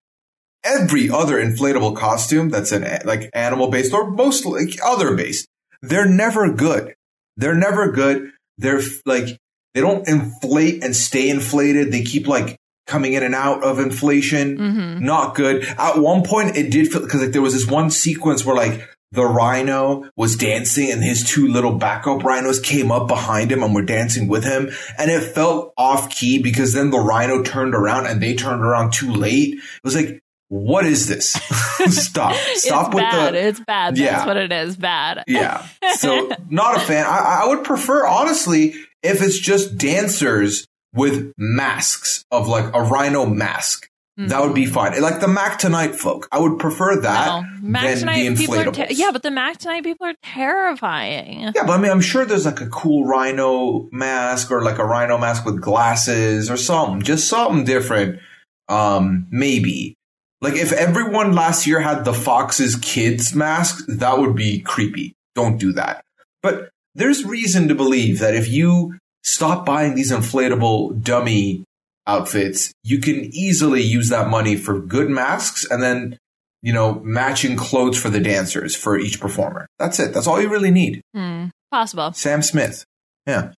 S1: Every other inflatable costume that's an like animal based or most like other based, they're never good. They're never good. They're like they don't inflate and stay inflated. They keep like coming in and out of inflation. Mm-hmm. Not good. At one point, it did feel because like there was this one sequence where like the rhino was dancing and his two little backup rhinos came up behind him and were dancing with him. And it felt off key because then the rhino turned around and they turned around too late. It was like, what is this? Stop. Stop
S2: it's
S1: with
S2: bad.
S1: the.
S2: it's bad.
S1: Yeah.
S2: That's what it is. Bad.
S1: Yeah. So not a fan. I, I would prefer, honestly, if it's just dancers with masks of like a rhino mask. That would be fine. Like the Mac Tonight folk. I would prefer that
S2: No. Mac
S1: than the
S2: tonight people are
S1: inflatables.
S2: ter- yeah, but the Mac tonight people are terrifying.
S1: Yeah, but I mean, I'm sure there's like a cool rhino mask or like a rhino mask with glasses or something, just something different. Um, maybe. Like if everyone last year had the Fox's kids mask, that would be creepy. Don't do that. But there's reason to believe that if you stop buying these inflatable dummy outfits, you can easily use that money for good masks and then, you know, matching clothes for the dancers for each performer. That's it. That's all you really need.
S2: Hmm. Possible.
S1: Sam Smith. Yeah.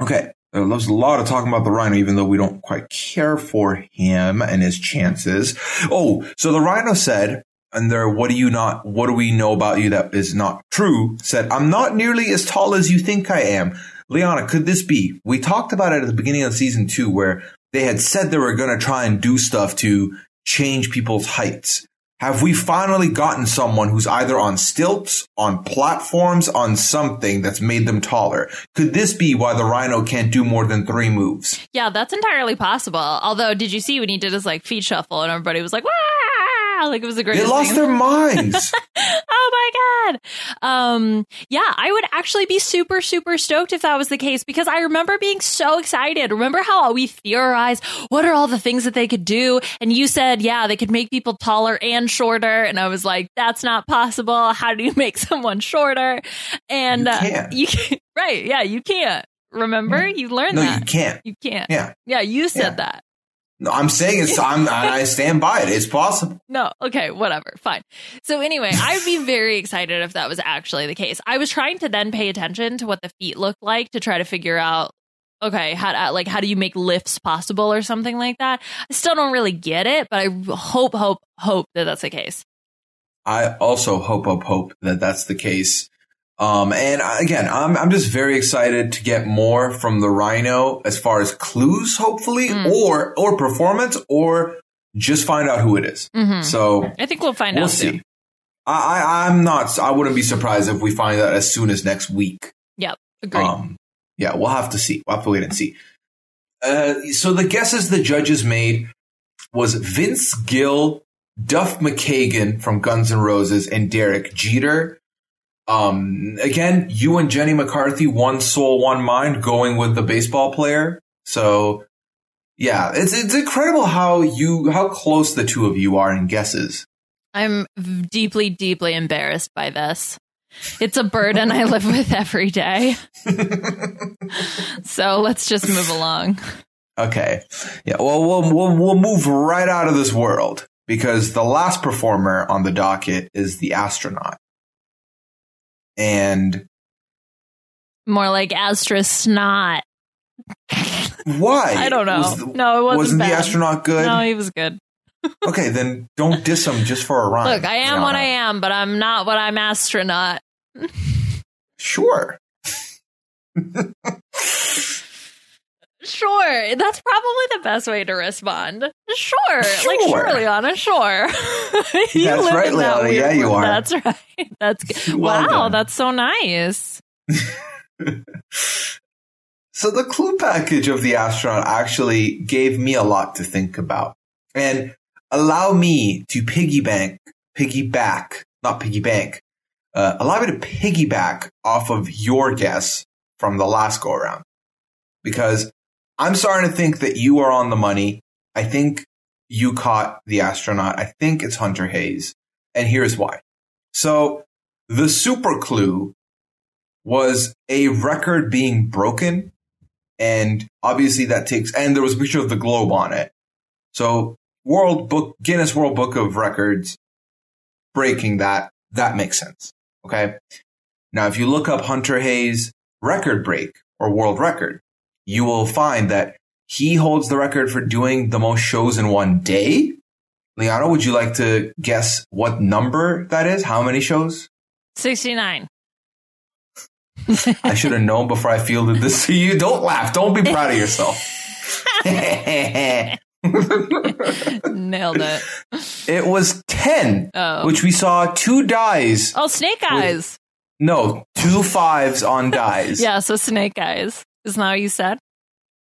S1: Okay. There's a lot of talking about the Rhino, even though we don't quite care for him and his chances. Oh, so the Rhino said, and there, what do you not, what do we know about you that is not true? Said, I'm not nearly as tall as you think I am. Liana, could this be? We talked about it at the beginning of season two where they had said they were going to try and do stuff to change people's heights. Have we finally gotten someone who's either on stilts, on platforms, on something that's made them taller? Could this be why the rhino can't do more than three moves?
S2: Yeah, that's entirely possible. Although, did you see when he did his like feet shuffle and everybody was like, Like it was a
S1: great.
S2: They
S1: lost
S2: thing.
S1: their minds.
S2: oh my god. Um yeah, I would actually be super super stoked if that was the case because I remember being so excited. Remember how we theorized what are all the things that they could do and you said, "Yeah, they could make people taller and shorter." And I was like, "That's not possible. How do you make someone shorter?" And
S1: You
S2: uh,
S1: can't.
S2: you can't. Right, yeah, you can't. Remember? You learned
S1: no,
S2: that.
S1: you can't.
S2: You can't.
S1: Yeah.
S2: Yeah, you said
S1: Yeah.
S2: that.
S1: No, I'm saying it's, I'm, I stand by it. It's possible.
S2: No, okay, whatever, fine. So anyway, I'd be very excited if that was actually the case. I was trying to then pay attention to what the feet looked like to try to figure out, okay, how to, like how do you make lifts possible or something like that. I still don't really get it, but I hope, hope, hope that that's the case.
S1: I also hope, hope, hope that that's the case. Um, and again, I'm, I'm just very excited to get more from the Rhino as far as clues, hopefully,
S2: Mm.
S1: or, or performance, or just find out who it is.
S2: hmm
S1: So
S2: I think we'll find out
S1: we'll
S2: out
S1: see.
S2: soon.
S1: I, I, I'm not, I wouldn't be surprised if we find out as soon as next week.
S2: Agreed.
S1: Um, yeah, we'll have to see. We'll have to wait and see. Uh, so the guesses the judges made was Vince Gill, Duff McKagan from Guns N' Roses, and Derek Jeter. Um, again, you and Jenny McCarthy, one soul, one mind, going with the baseball player. So, yeah, it's it's incredible how you how close the two of you are in guesses.
S2: I'm deeply, deeply embarrassed by this. It's a burden I live with every day. So let's just move along.
S1: Okay. Yeah. Well, we'll we'll we'll move right out of this world because the last performer on the docket is the astronaut, and
S2: More like Astra snot.
S1: why?
S2: I don't know.
S1: The-
S2: no, it wasn't,
S1: wasn't
S2: bad.
S1: the astronaut good?
S2: No, he was good.
S1: okay, then don't diss him just for a rhyme.
S2: Look, I am what I am, but I'm not what I'm astronaut.
S1: Sure.
S2: Sure, that's probably the best way to respond. Sure, like
S1: Sure.
S2: sure, Liana, sure. You
S1: That's
S2: live
S1: right,
S2: in that
S1: Liana. Yeah, you are.
S2: That's right. That's good.
S1: Well
S2: wow,
S1: done.
S2: that's so nice.
S1: So the clue package of the astronaut actually gave me a lot to think about and allow me to piggyback, piggyback, not piggybank, uh, allow me to piggyback off of your guess from the last go around because I'm starting to think that you are on the money. I think you caught the astronaut. I think it's Hunter Hayes. And here's why. So the super clue was a record being broken. And obviously that takes, and there was a picture of the globe on it. So World Book, Guinness World Book of Records breaking that, that makes sense. Okay. Now, if you look up Hunter Hayes record break or world record, you will find that he holds the record for doing the most shows in one day. Liana, would you like to guess what number that is? How many shows?
S2: 69.
S1: I should have known before I fielded this to you. Don't laugh. Don't be proud of yourself.
S2: Nailed it.
S1: It was 10,
S2: Oh.
S1: which we saw two dies.
S2: oh, snake eyes.
S1: No, two fives on dies.
S2: Yeah, so snake eyes. Isn't that what you said?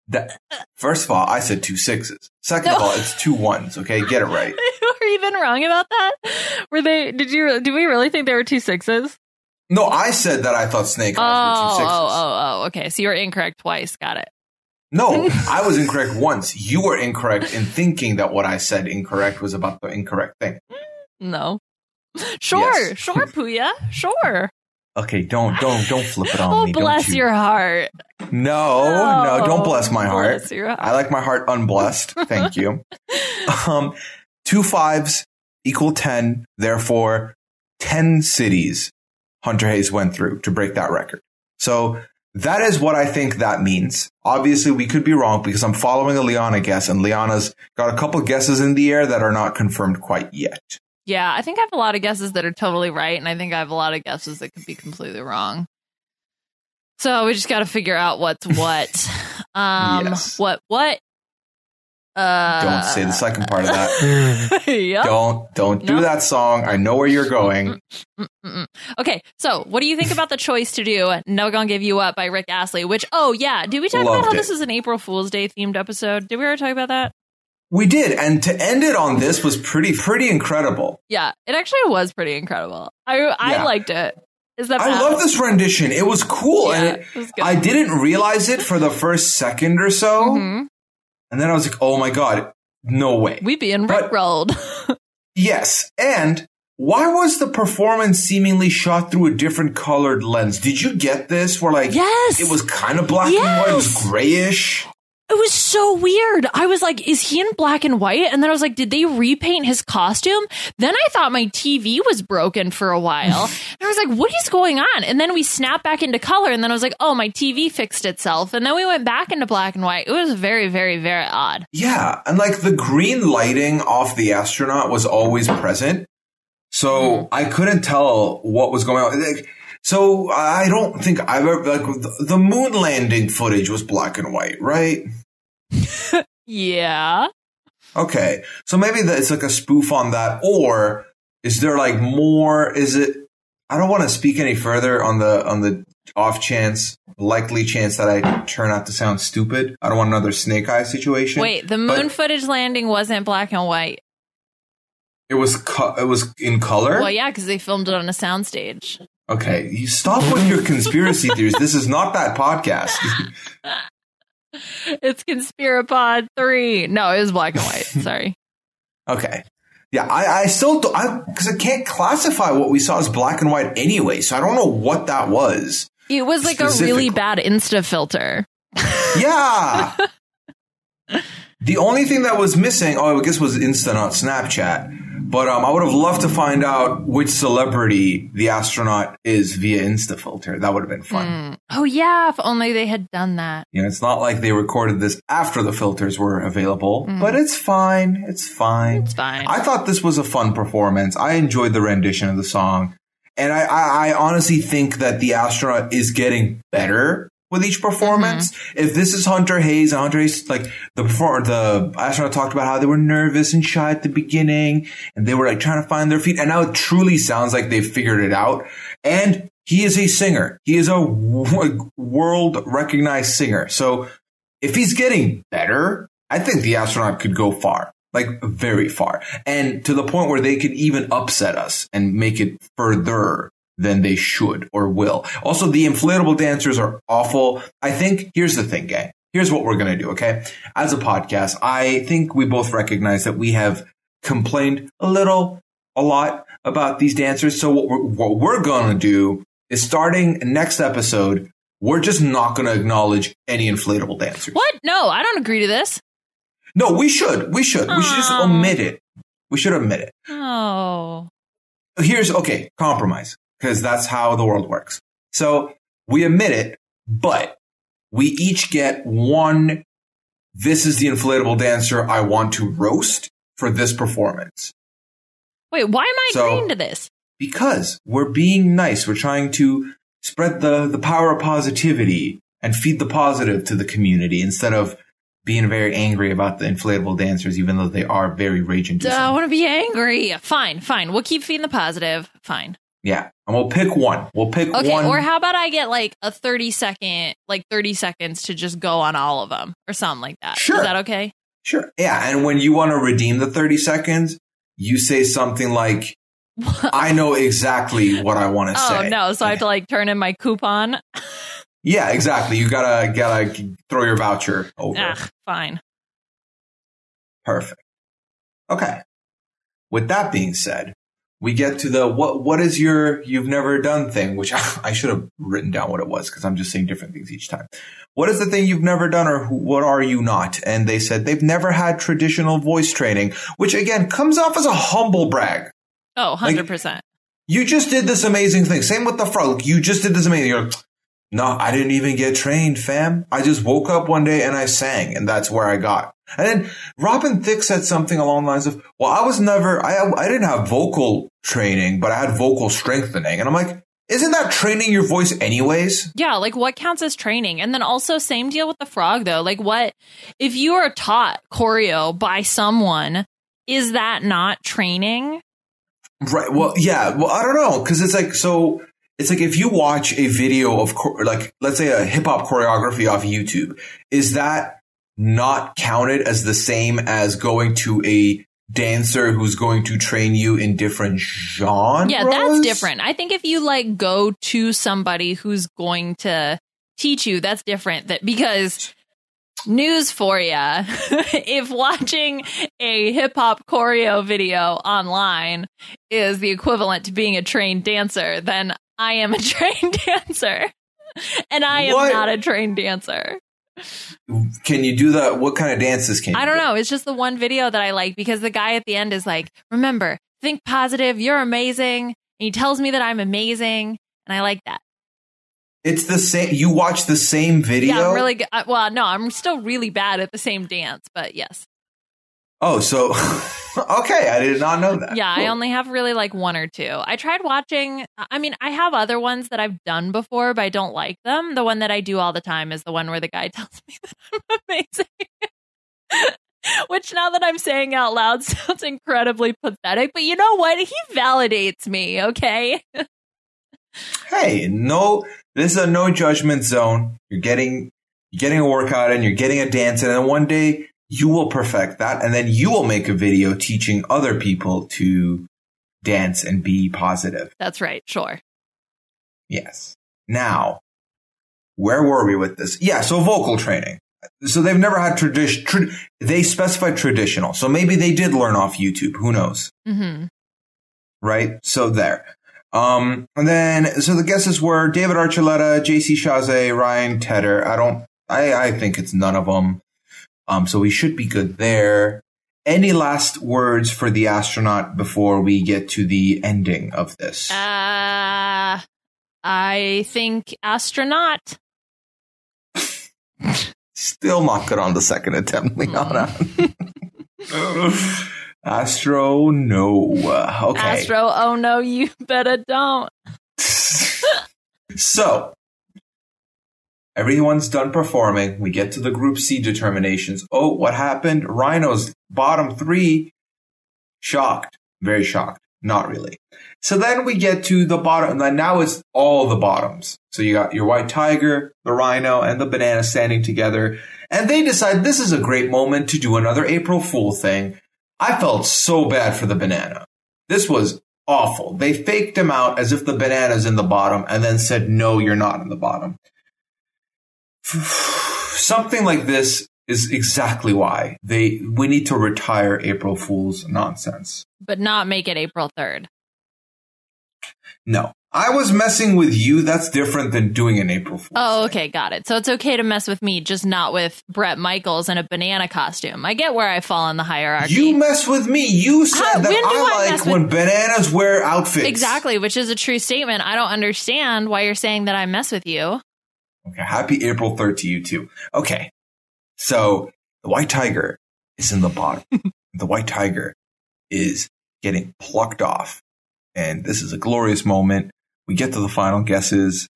S1: That, first of all, I said two sixes. Second of all, it's two ones. Okay, get it right.
S2: Were you even wrong about that? Were they? Did you? Do we really think there were two sixes?
S1: No, I said that I thought snake
S2: Oh,
S1: eyes were
S2: oh,
S1: two sixes.
S2: Oh, oh, oh. Okay, so you were incorrect twice. Got it.
S1: No, I was incorrect once. You were incorrect in thinking that what I said incorrect was about the incorrect thing.
S2: No. Sure,
S1: Yes.
S2: sure, Puya. Sure.
S1: Okay, don't don't don't flip it on
S2: Oh,
S1: me. don't
S2: bless
S1: you?
S2: your heart.
S1: No, no, don't bless my heart.
S2: Bless your heart.
S1: I like my heart unblessed. Thank you. Um, two fives equal 10. Therefore, 10 cities Hunter Hayes went through to break that record. So that is what I think that means. Obviously, we could be wrong because I'm following a Liana guess and Liana's got a couple guesses in the air that are not confirmed quite yet.
S2: Yeah, I think I have a lot of guesses that are totally right, and I think I have a lot of guesses that could be completely wrong. So we just got to figure out what's what. Um,
S1: Yes.
S2: what what? Uh,
S1: Don't say the second part of that.
S2: yep.
S1: Don't, don't do
S2: No.
S1: that song. I know where you're going.
S2: Mm-mm. Okay, so what do you think about the choice to do "No Gonna Give You Up" by Rick Astley? Which, oh yeah, did we talk about how
S1: it.
S2: this is an April Fool's Day themed episode? Did we ever talk about that?
S1: We did. And to end it on this was pretty, pretty incredible.
S2: Yeah, it actually was pretty incredible. I I
S1: Yeah.
S2: liked it. Is that
S1: I
S2: bad?
S1: love this rendition. It was cool.
S2: Yeah,
S1: and it,
S2: it was.
S1: I didn't realize it for the first second or so.
S2: Mhm.
S1: And then I was like, oh my God, no way.
S2: We being
S1: But-
S2: rickrolled.
S1: yes. And why was the performance seemingly shot through a different colored lens? Did you get this? Where like
S2: yes,
S1: it was kind of black and white, it was grayish.
S2: It was so weird. I was like, is he in black and white? And then I was like, did they repaint his costume? Then I thought my TV was broken for a while. and I was like, what is going on? And then we snapped back into color. And then I was like, oh, my TV fixed itself. And then we went back into black and white. It was very, very, very odd.
S1: Yeah. And like the green lighting off the astronaut was always present. So
S2: Hmm.
S1: I couldn't tell what was going on. Like, so I don't think I've ever, like, the- moon landing footage was black and white, right?
S2: Yeah.
S1: Okay. So maybe that it's like a spoof on that. Or is there like more? Is it, I don't want to speak any further on the, on the off chance, likely chance that I turn out to sound stupid. I don't want another snake eye situation.
S2: Wait, the moon footage landing wasn't black and white.
S1: It was, co- it was in color.
S2: Well, yeah, because they filmed it on a soundstage.
S1: Okay, you stop with your conspiracy theories. This is not that podcast.
S2: It's Conspirapod 3. No, it was black and white. Sorry.
S1: okay. Yeah, I, I still do, I because I can't classify what we saw as black and white anyway, so I don't know what that was.
S2: It was like a really bad Insta filter.
S1: Yeah. the only thing that was missing, oh, I guess was Insta, not Snapchat. But um, I would have loved to find out which celebrity the astronaut is via Insta filter. That would have been fun.
S2: Mm. Oh yeah, if only they had done that.
S1: You know, it's not like they recorded this after the filters were available,
S2: Mm.
S1: but it's fine. It's fine.
S2: It's fine.
S1: I thought this was a fun performance. I enjoyed the rendition of the song. And I, I, I honestly think that the astronaut is getting better with each performance.
S2: Mm-hmm.
S1: If this is Hunter Hayes, and Hunter Hayes, like the performer, the astronaut talked about how they were nervous and shy at the beginning and they were like trying to find their feet. And now it truly sounds like they've figured it out. And he is a singer. He is a world recognized singer. So if he's getting better, I think the astronaut could go far, like very far, and to the point where they could even upset us and make it further than they should or will. Also, the inflatable dancers are awful. I think here's the thing, gang. Here's what we're going to do. Okay. As a podcast, I think we both recognize that we have complained a little, a lot about these dancers. So what we're, what we're going to do is starting next episode, we're just not going to acknowledge any inflatable dancers.
S2: what? No, I don't agree to this.
S1: No, we should. We should. We should just omit it. We should omit it.
S2: Oh.
S1: Here's okay, compromise, because that's how the world works. So we admit it, but we each get one. This is the inflatable dancer I want to roast for this performance.
S2: Wait, why am I
S1: So-
S2: agreeing to this?
S1: Because we're being nice. We're trying to spread the, the power of positivity and feed the positive to the community instead of being very angry about the inflatable dancers, even though they are very rage inducing.
S2: I want to be angry. Fine, fine. We'll keep feeding the positive. Fine.
S1: Yeah. And we'll pick one. We'll pick
S2: Okay,
S1: one.
S2: or how about I get like a 30 second, like 30 seconds to just go on all of them or something like that.
S1: Sure.
S2: Is that okay?
S1: Sure. Yeah. And when you want to redeem the 30 seconds, you say something like, I know exactly what I want to
S2: Oh
S1: say.
S2: no, so I have to like turn in my coupon.
S1: Yeah, exactly. You gotta, gotta throw your voucher over.
S2: Ugh, fine.
S1: Perfect. Okay. With that being said, we get to the what what is your you've never done thing, which I, should have written down what it was because I'm just saying different things each time. What is the thing you've never done or who, what are you not? And they said they've never had traditional voice training, which again comes off as a humble brag.
S2: Oh, 100%.
S1: You just did this amazing thing. Same with the frog. You just did this amazing. You're like, no, I didn't even get trained, fam. I just woke up one day and I sang, and that's where I got. And then Robin Thicke said something along the lines of, "Well, I was never, I, I didn't have vocal training, but I had vocal strengthening." And I'm like, "Isn't that training your voice anyways?"
S2: Yeah, like what counts as training? And then also same deal with the frog though. Like what if you are taught choreo by someone, is that not training?
S1: Right. Well, yeah. Well, I don't know because it's like so. It's like if you watch a video of like let's say a hip hop choreography off YouTube, is that not counted as the same as going to a dancer who's going to train you in different genres?
S2: Yeah, that's different. I think if you like go to somebody who's going to teach you, that's different. That because news for you, if watching a hip hop choreo video online is the equivalent to being a trained dancer, then I am a trained dancer. And I am
S1: What?
S2: not a trained dancer.
S1: Can you do that? What kind of dances can you?
S2: I don't
S1: do?
S2: know. It's just the one video that I like because the guy at the end is like, remember, think positive. You're amazing. And he tells me that I'm amazing. And I like that.
S1: It's the same. You watch the same video.
S2: Yeah, I'm really good. uh, Well, no, I'm still really bad at the same dance, but yes.
S1: Oh, so okay. I did not know that.
S2: Yeah, I only have really like one or two. I tried watching, I mean, I have other ones that I've done before, but I don't like them. The one that I do all the time is the one where the guy tells me that I'm amazing. Which now that I'm saying out loud sounds incredibly pathetic, but you know what? He validates me, okay?
S1: hey, no, this is a no judgment zone. You're getting, you're getting a workout and you're getting a dance, and then one day you will perfect that, and then you will make a video teaching other people to dance and be positive.
S2: That's right, sure.
S1: Yes. Now, where were we with this? Yeah, so vocal training. So they've never had tradition. Tra- they specified traditional. So maybe they did learn off YouTube. Who knows?
S2: hmm
S1: right? So there. Um, and then, so the guesses were David Archuleta, JC Chasez, Ryan Tedder. I don't, I, I think it's none of them. Um, so we should be good there. Any last words for the astronaut before we get to the ending of this?
S2: Uh, I think astronaut.
S1: Still not good on the second attempt, Liana. Astro, no. Okay.
S2: Astro, oh no, you better don't.
S1: so everyone's done performing. We get to the group C determinations. Oh, what happened? Rhino's bottom three. Shocked. Very shocked. Not really. So then we get to the bottom. and Now it's all the bottoms. So you got your white tiger, the rhino, and the banana standing together. And they decide this is a great moment to do another April Fool thing. I felt so bad for the banana. This was awful. They faked him out as if the banana's in the bottom and then said, no, you're not in the bottom. Something like this is exactly why they, we need to retire April Fool's nonsense.
S2: But not make it April 3rd.
S1: No, I was messing with you. That's different than doing an April Fool's.
S2: Oh,
S1: thing.
S2: okay, got it. So it's okay to mess with me, just not with Bret Michaels in a banana costume. I get where I fall in the hierarchy.
S1: You mess with me. You said
S2: How-
S1: that
S2: I
S1: I like
S2: with-
S1: when bananas wear outfits.
S2: exactly, which is a true statement. I don't understand why you're saying that I mess with you.
S1: Okay, happy April 3rd to you too. Okay. So the white tiger is in the bottom. the white tiger is getting plucked off. And this is a glorious moment. We get to the final guesses.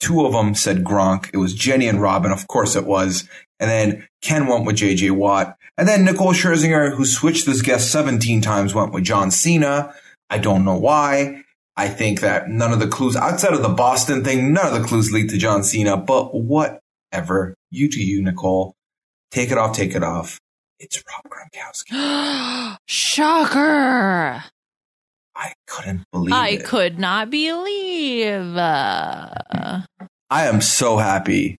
S1: Two of them said Gronk. It was Jenny and Robin. Of course it was. And then Ken went with JJ Watt. And then Nicole Scherzinger, who switched this guest 17 times, went with John Cena. I don't know why. I think that none of the clues outside of the Boston thing, none of the clues lead to John Cena, but whatever. You to you, Nicole. Take it off, take it off. It's Rob Gronkowski.
S2: Shocker.
S1: I couldn't believe
S2: I
S1: it.
S2: could not believe.
S1: I am so happy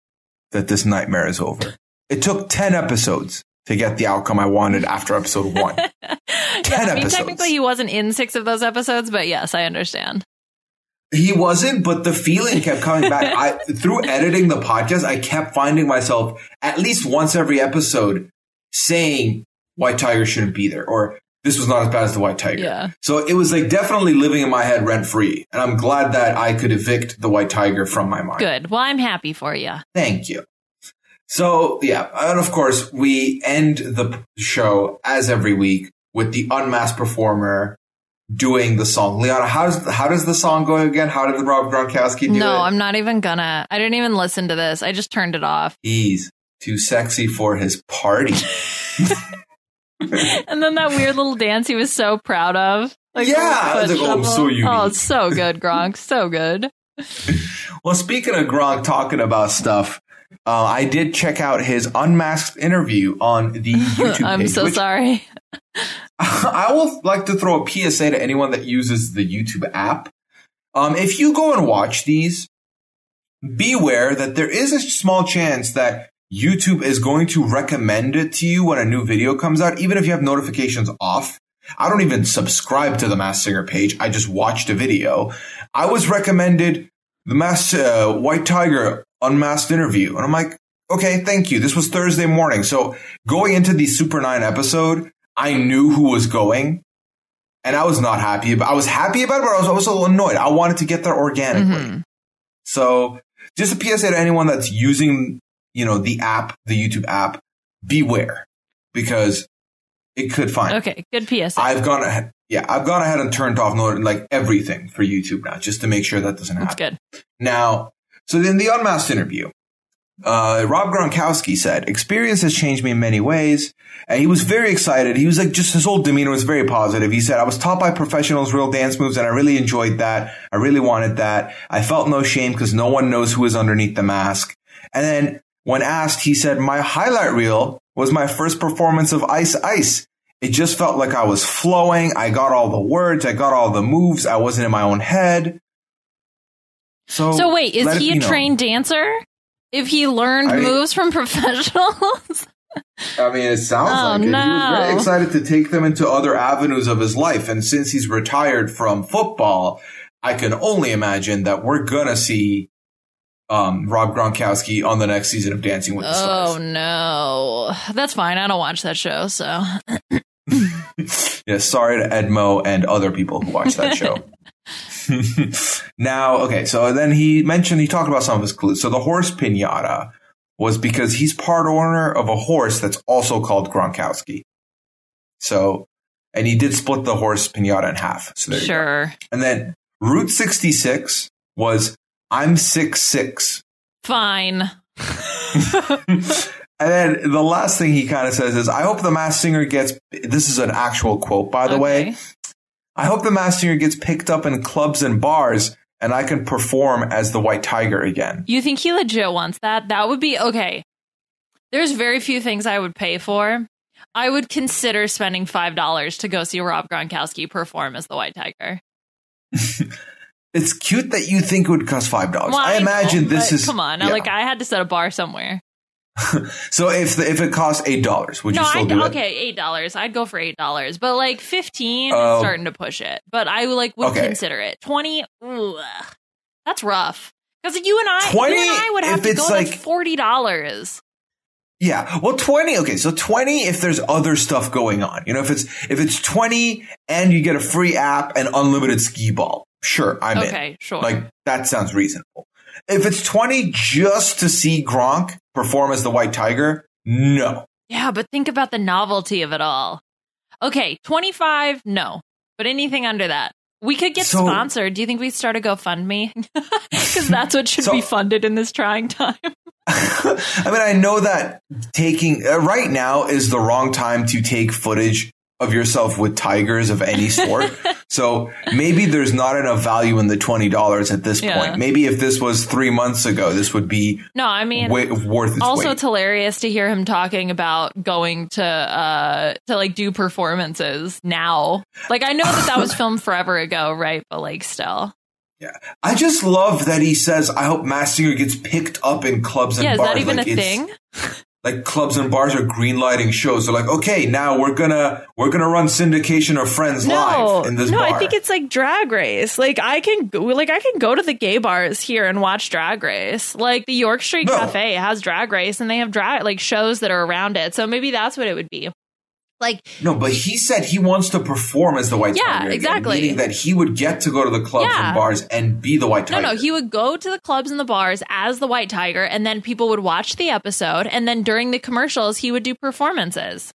S1: that this nightmare is over. It took 10 episodes to get the outcome I wanted after episode one.
S2: Ten yeah, I mean,
S1: episodes.
S2: technically he wasn't in six of those episodes, but yes, I understand.
S1: He wasn't, but the feeling kept coming back. I through editing the podcast, I kept finding myself at least once every episode saying White Tiger shouldn't be there or this was not as bad as the White Tiger.
S2: Yeah.
S1: So it was like definitely living in my head rent free. And I'm glad that I could evict the White Tiger from my mind.
S2: Good. Well, I'm happy for you.
S1: Thank you. So yeah, and of course we end the show as every week with the unmasked performer doing the song. Liana, how does how does the song go again? How did the Rob Gronkowski do
S2: no,
S1: it?
S2: No, I'm not even gonna. I didn't even listen to this. I just turned it off.
S1: He's too sexy for his party.
S2: and then that weird little dance he was so proud of. Like
S1: Yeah, I was like, oh, so unique.
S2: Oh, it's so good, Gronk. so good.
S1: well, speaking of Gronk talking about stuff, uh, I did check out his unmasked interview on the YouTube
S2: I'm
S1: page,
S2: so
S1: which
S2: sorry.
S1: I will like to throw a PSA to anyone that uses the YouTube app. Um, if you go and watch these, beware that there is a small chance that YouTube is going to recommend it to you when a new video comes out, even if you have notifications off. I don't even subscribe to the Masked Singer page. I just watched a video. I was recommended the Mass uh, White Tiger unmasked interview, and I'm like, okay, thank you. This was Thursday morning, so going into the Super Nine episode, I knew who was going, and I was not happy. But I was happy about it, but I was also annoyed. I wanted to get there organically.
S2: Mhm.
S1: So just a PSA to anyone that's using, you know, the app, the YouTube app, beware because it could find.
S2: Okay, good PSA.
S1: I've gone ahead. Yeah, I've gone ahead and turned off like everything for YouTube now, just to make sure that doesn't
S2: That's
S1: happen.
S2: good.
S1: Now, so in the unmasked interview, uh, Rob Gronkowski said, experience has changed me in many ways. And he was very excited. He was like, just his whole demeanor was very positive. He said, I was taught by professionals real dance moves and I really enjoyed that. I really wanted that. I felt no shame because no one knows who is underneath the mask. And then when asked, he said, my highlight reel was my first performance of Ice Ice. It just felt like I was flowing. I got all the words. I got all the moves. I wasn't in my own head. So,
S2: So wait, is he a trained dancer? If he learned
S1: I mean-
S2: moves from professionals?
S1: I mean, it sounds
S2: Oh,
S1: like it. He was very excited to take them into other avenues of his life. And since he's retired from football, I can only imagine that we're gonna see um, Rob Gronkowski on the next season of Dancing with the Stars.
S2: oh no, that's fine. I don't watch that show, so
S1: yeah, sorry to Edmo and other people who watch that show. now, okay, so then he mentioned he talked about some of his clues. So the horse pinata was because he's part owner of a horse that's also called Gronkowski. So, and he did split the horse pinata in half. So
S2: sure,
S1: And then Route 66 was I'm six six.
S2: fine.
S1: And then the last thing he kind of says is, I hope the masked singer gets, this is an actual quote, by the way. I hope the masked singer gets picked up in clubs and bars and I can perform as the white tiger again.
S2: You think he legit wants that? That would be okay. There's very few things I would pay for. I would consider spending five dollars to go see Rob Gronkowski perform as the White Tiger.
S1: It's cute that you think it would cost $5.
S2: Well,
S1: I
S2: know,
S1: imagine this is.
S2: come on.
S1: yeah.
S2: Like I had to set a bar somewhere.
S1: so if the, if it costs $8, would
S2: no,
S1: you still
S2: I'd,
S1: do it?
S2: okay, eight dollars. I'd go for eight dollars, but like fifteen
S1: Oh.
S2: is starting to push it. But I like would
S1: Okay.
S2: consider it. Twenty, ooh, that's rough. Because you and I,
S1: 20,
S2: you and I would have to go
S1: like-
S2: to forty dollars.
S1: Yeah. Well, 20. Okay. So 20 if there's other stuff going on. You know, if it's, if it's 20 and you get a free app and unlimited skee ball. Sure. I'm in.
S2: Okay, sure.
S1: Like that sounds reasonable. If it's 20 just to see Gronk perform as the white tiger, no.
S2: Yeah, but think about the novelty of it all. Okay, 25, no. But anything under that. We could get
S1: So-
S2: sponsored. Do you think we start a GoFundMe? Because that's what should
S1: So-
S2: be funded in this trying time.
S1: I mean, I know that taking uh, right now is the wrong time to take footage of yourself with tigers of any sort. so maybe there's not enough value in the twenty dollars at this
S2: Yeah.
S1: point. Maybe if this was three months ago, this would be
S2: No, I mean,
S1: way, worth its
S2: also
S1: weight.
S2: it's hilarious to hear him talking about going to uh to like do performances now. Like I know that that was filmed forever ago, right? But like still, Yeah.
S1: I just love that he says, "I hope Masked Singer gets picked up in clubs and
S2: yeah, is
S1: bars."
S2: that even
S1: Like,
S2: a thing?
S1: Like clubs and bars are greenlighting shows. They're like, okay, now we're gonna we're gonna run syndication of Friends
S3: No,
S1: live in this
S3: no,
S1: bar.
S3: I think it's like Drag Race. Like I can, go, like I can go to the gay bars here and watch Drag Race.
S2: Like the York Street
S1: No.
S2: Cafe has Drag Race, and they have drag like shows that are around it. So maybe that's what it would be. Like
S1: no, but he said he wants to perform as the White
S2: Yeah,
S1: Tiger. again,
S2: exactly.
S1: Meaning that he would get to go to the clubs
S2: Yeah.
S1: and bars and be the White
S2: No,
S1: Tiger.
S2: no, he would go to the clubs and the bars as the White Tiger, and then people would watch the episode, and then during the commercials, he would do performances.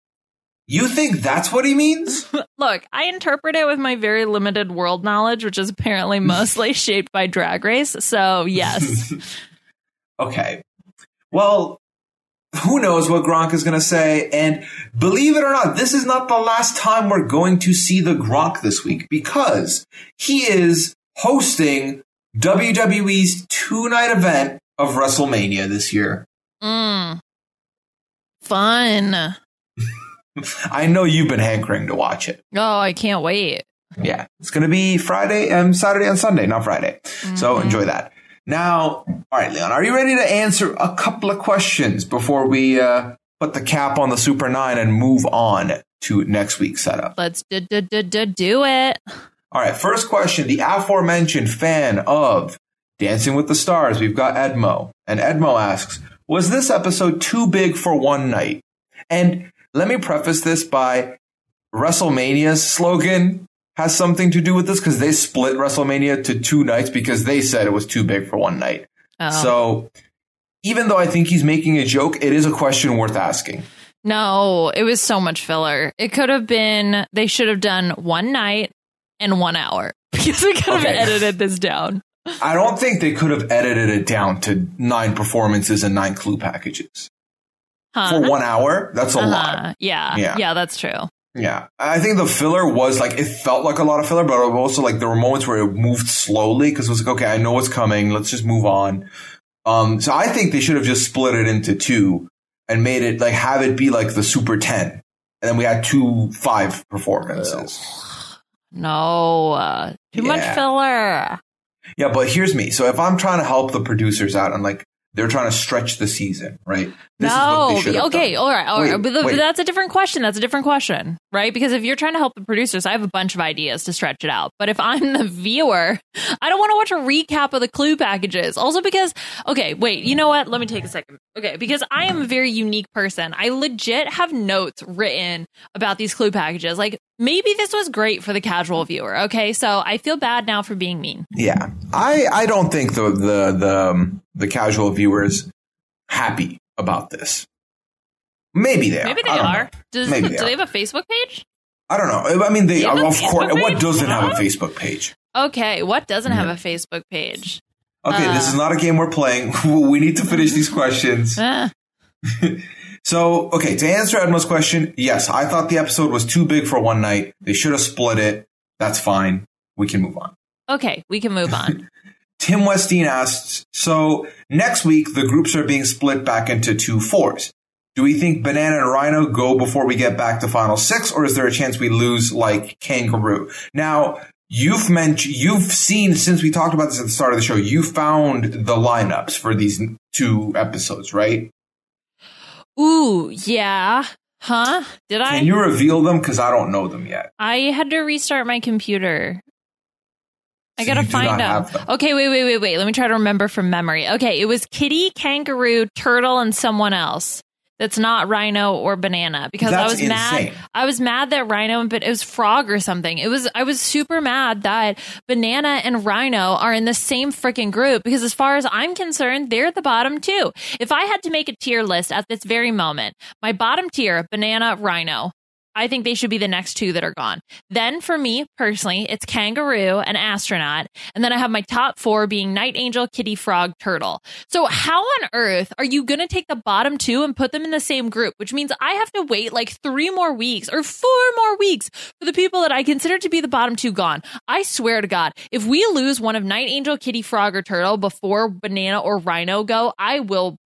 S1: you think that's what he means?
S2: Look, I interpret it with my very limited world knowledge, which is apparently mostly shaped by Drag Race. So, yes.
S1: Okay. Well, who knows what Gronk is going to say? And believe it or not, this is not the last time we're going to see the Gronk this week because he is hosting WWE's two night event of WrestleMania this year.
S2: Mm. Fun.
S1: I know you've been hankering to watch it.
S2: Oh, I can't wait.
S1: Yeah. It's going to be Friday, um, Saturday and Sunday, not Friday. So enjoy that. Now, all right, Leon, are you ready to answer a couple of questions before we uh, put the cap on the Super 9 and move on to next week's setup?
S2: Let's do, do, do, do, do it.
S1: All right, first question. The aforementioned fan of Dancing with the Stars, we've got Edmo. And Edmo asks, Was this episode too big for one night? And let me preface this by WrestleMania's slogan has something to do with this because they split WrestleMania to two nights because they said it was too big for one night.
S2: Oh.
S1: So even though I think he's making a joke, it is a question worth asking.
S2: no, it was so much filler. It could have been, they should have done one night and one hour because we could have
S1: Okay.
S2: edited this down.
S1: I don't think they could have edited it down to nine performances and nine clue packages.
S2: Huh?
S1: For one hour, that's a lot.
S2: Uh-huh. Yeah.
S1: Yeah.
S2: Yeah, that's true.
S1: Yeah. I think the filler was like, it felt like a lot of filler, but also like there were moments where it moved slowly because it was like, okay, I know what's coming. Let's just move on. Um, so I think they should have just split it into two and made it like, have it be like the Super 10. And then we had two five performances.
S2: No, uh, too much filler.
S1: Yeah, but here's me. So if I'm trying to help the producers out, I'm like, they're trying to stretch the season, right? This
S2: no, okay, all right, all right.
S1: Wait,
S2: but, the- but that's a different question. That's a different question, right? Because if you're trying to help the producers, I have a bunch of ideas to stretch it out. But if I'm the viewer, I don't want to watch a recap of the clue packages. Also, because okay, wait, you know what? Let me take a second. Okay, because I am a very unique person. I legit have notes written about these clue packages. Like maybe this was great for the casual viewer. Okay, so I feel bad now for being mean.
S1: Yeah, I I don't think the the the um, the casual viewers happy about this. Maybe they are.
S2: Maybe they are. Does,
S1: Maybe
S2: do
S1: they
S2: they have a Facebook page?
S1: I don't know. I mean, they
S2: Do you have a
S1: of course.
S2: Facebook
S1: What doesn't have a Facebook page?
S2: Okay, what doesn't have a Facebook page?
S1: Okay, this
S2: Uh.
S1: is not a game we're playing. we need to finish these questions.
S2: Eh.
S1: So, okay, to answer Edmo's question, yes, I thought the episode was too big for one night. They should have split it. That's fine. We can move on.
S2: Okay, we can move on.
S1: Tim Westeen asks, so next week the groups are being split back into two fours. Do we think Banana and Rhino go before we get back to final six, or is there a chance we lose like Kangaroo? Now, you've mentioned, you've seen since we talked about this at the start of the show, you found the lineups for these two episodes, right?
S2: Ooh, yeah. Huh? Did I?
S1: Can you reveal them? Because I don't know them yet.
S2: I had to restart my computer. I gotta find them.
S1: them.
S2: Okay, wait, wait, wait, wait. Let me try to remember from memory. Okay, it was kitty, kangaroo, turtle, and someone else. That's not rhino or banana because I
S1: That's
S2: was mad. I was mad that rhino, but it was frog or something. It was. I was super mad that banana and rhino are in the same freaking group because, as far as I'm concerned, they're at the bottom too. If I had to make a tier list at this very moment, my bottom tier: banana, rhino. I think they should be the next two that are gone. Then for me personally, it's kangaroo and astronaut. And then I have my top four being night angel, kitty frog, turtle. So how on earth are you going to take the bottom two and put them in the same group? Which means I have to wait like three more weeks or four more weeks for the people that I consider to be the bottom two gone. I swear to God, if we lose one of night angel, kitty frog, or turtle before banana or rhino go, I will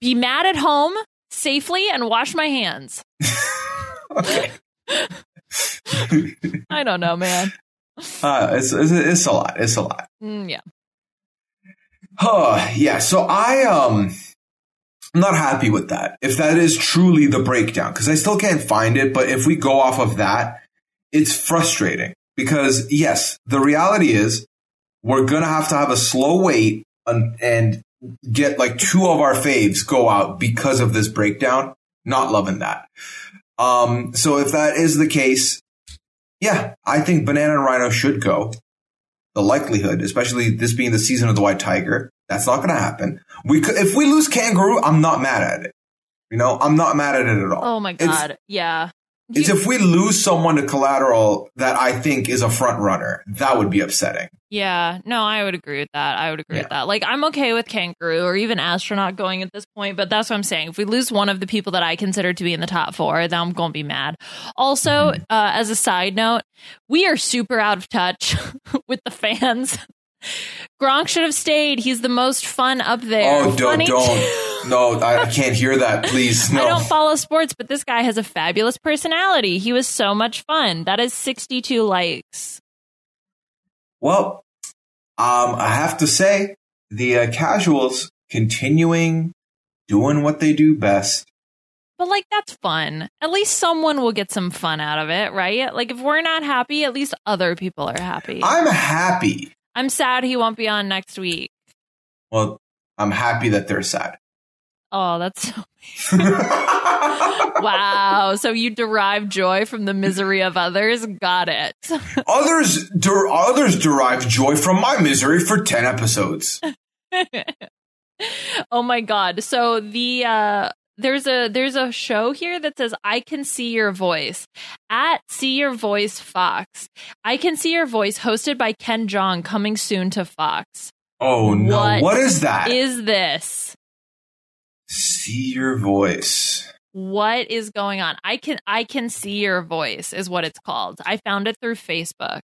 S2: be mad at home safely and wash my hands.
S1: okay.
S2: I don't know, man.
S1: Uh, it's, it's it's a lot. It's a lot.
S2: Mm, yeah.
S1: Oh, yeah. So I um I'm not happy with that. If that is truly the breakdown, because I still can't find it, but if we go off of that, it's frustrating. Because yes, the reality is we're gonna have to have a slow wait and, and get like two of our faves go out because of this breakdown. Not loving that. Um, so if that is the case, yeah, I think Banana and Rhino should go. The likelihood, especially this being the season of the White Tiger, that's not going to happen. We could, if we lose Kangaroo, I'm not mad at it. You know, I'm not mad at it at all.
S2: Oh my
S1: It's-
S2: god. yeah.
S1: It's
S2: You-
S1: if we lose someone to collateral that I think is a front runner, that would be upsetting.
S2: Yeah, no, I would agree with that. I would agree with that. Like, I'm okay with kangaroo or even astronaut going at this point, but that's what I'm saying. If we lose one of the people that I consider to be in the top four, then I'm going to be mad. Also,
S1: Mm-hmm.
S2: uh, as a side note, we are super out of touch with the fans. Gronk should have stayed. He's the most fun up there.
S1: Oh, don't, don't. No, I, I can't hear that. Please, no.
S2: I don't follow sports, but this guy has a fabulous personality. He was so much fun. That is 62 likes.
S1: Well, um, I have to say the uh, casuals continuing doing what they do best.
S2: But like that's fun. At least someone will get some fun out of it, right? Like if we're not happy, at least other people are happy.
S1: I'm happy.
S2: I'm sad he won't be on next week.
S1: Well, I'm happy that they're sad.
S2: Oh, that's so wow. So you derive joy from the misery of others. Got it.
S1: others, der- others derive joy from my misery for ten episodes.
S2: oh my god. So the uh there's a there's a show here that says I can see your voice at see your voice Fox. I can see your voice hosted by Ken Jeong coming soon to Fox.
S1: Oh no!
S2: What
S1: what is that?
S2: Is this?
S1: See your voice.
S2: What is going on? I can I can see your voice is what it's called. I found it through Facebook.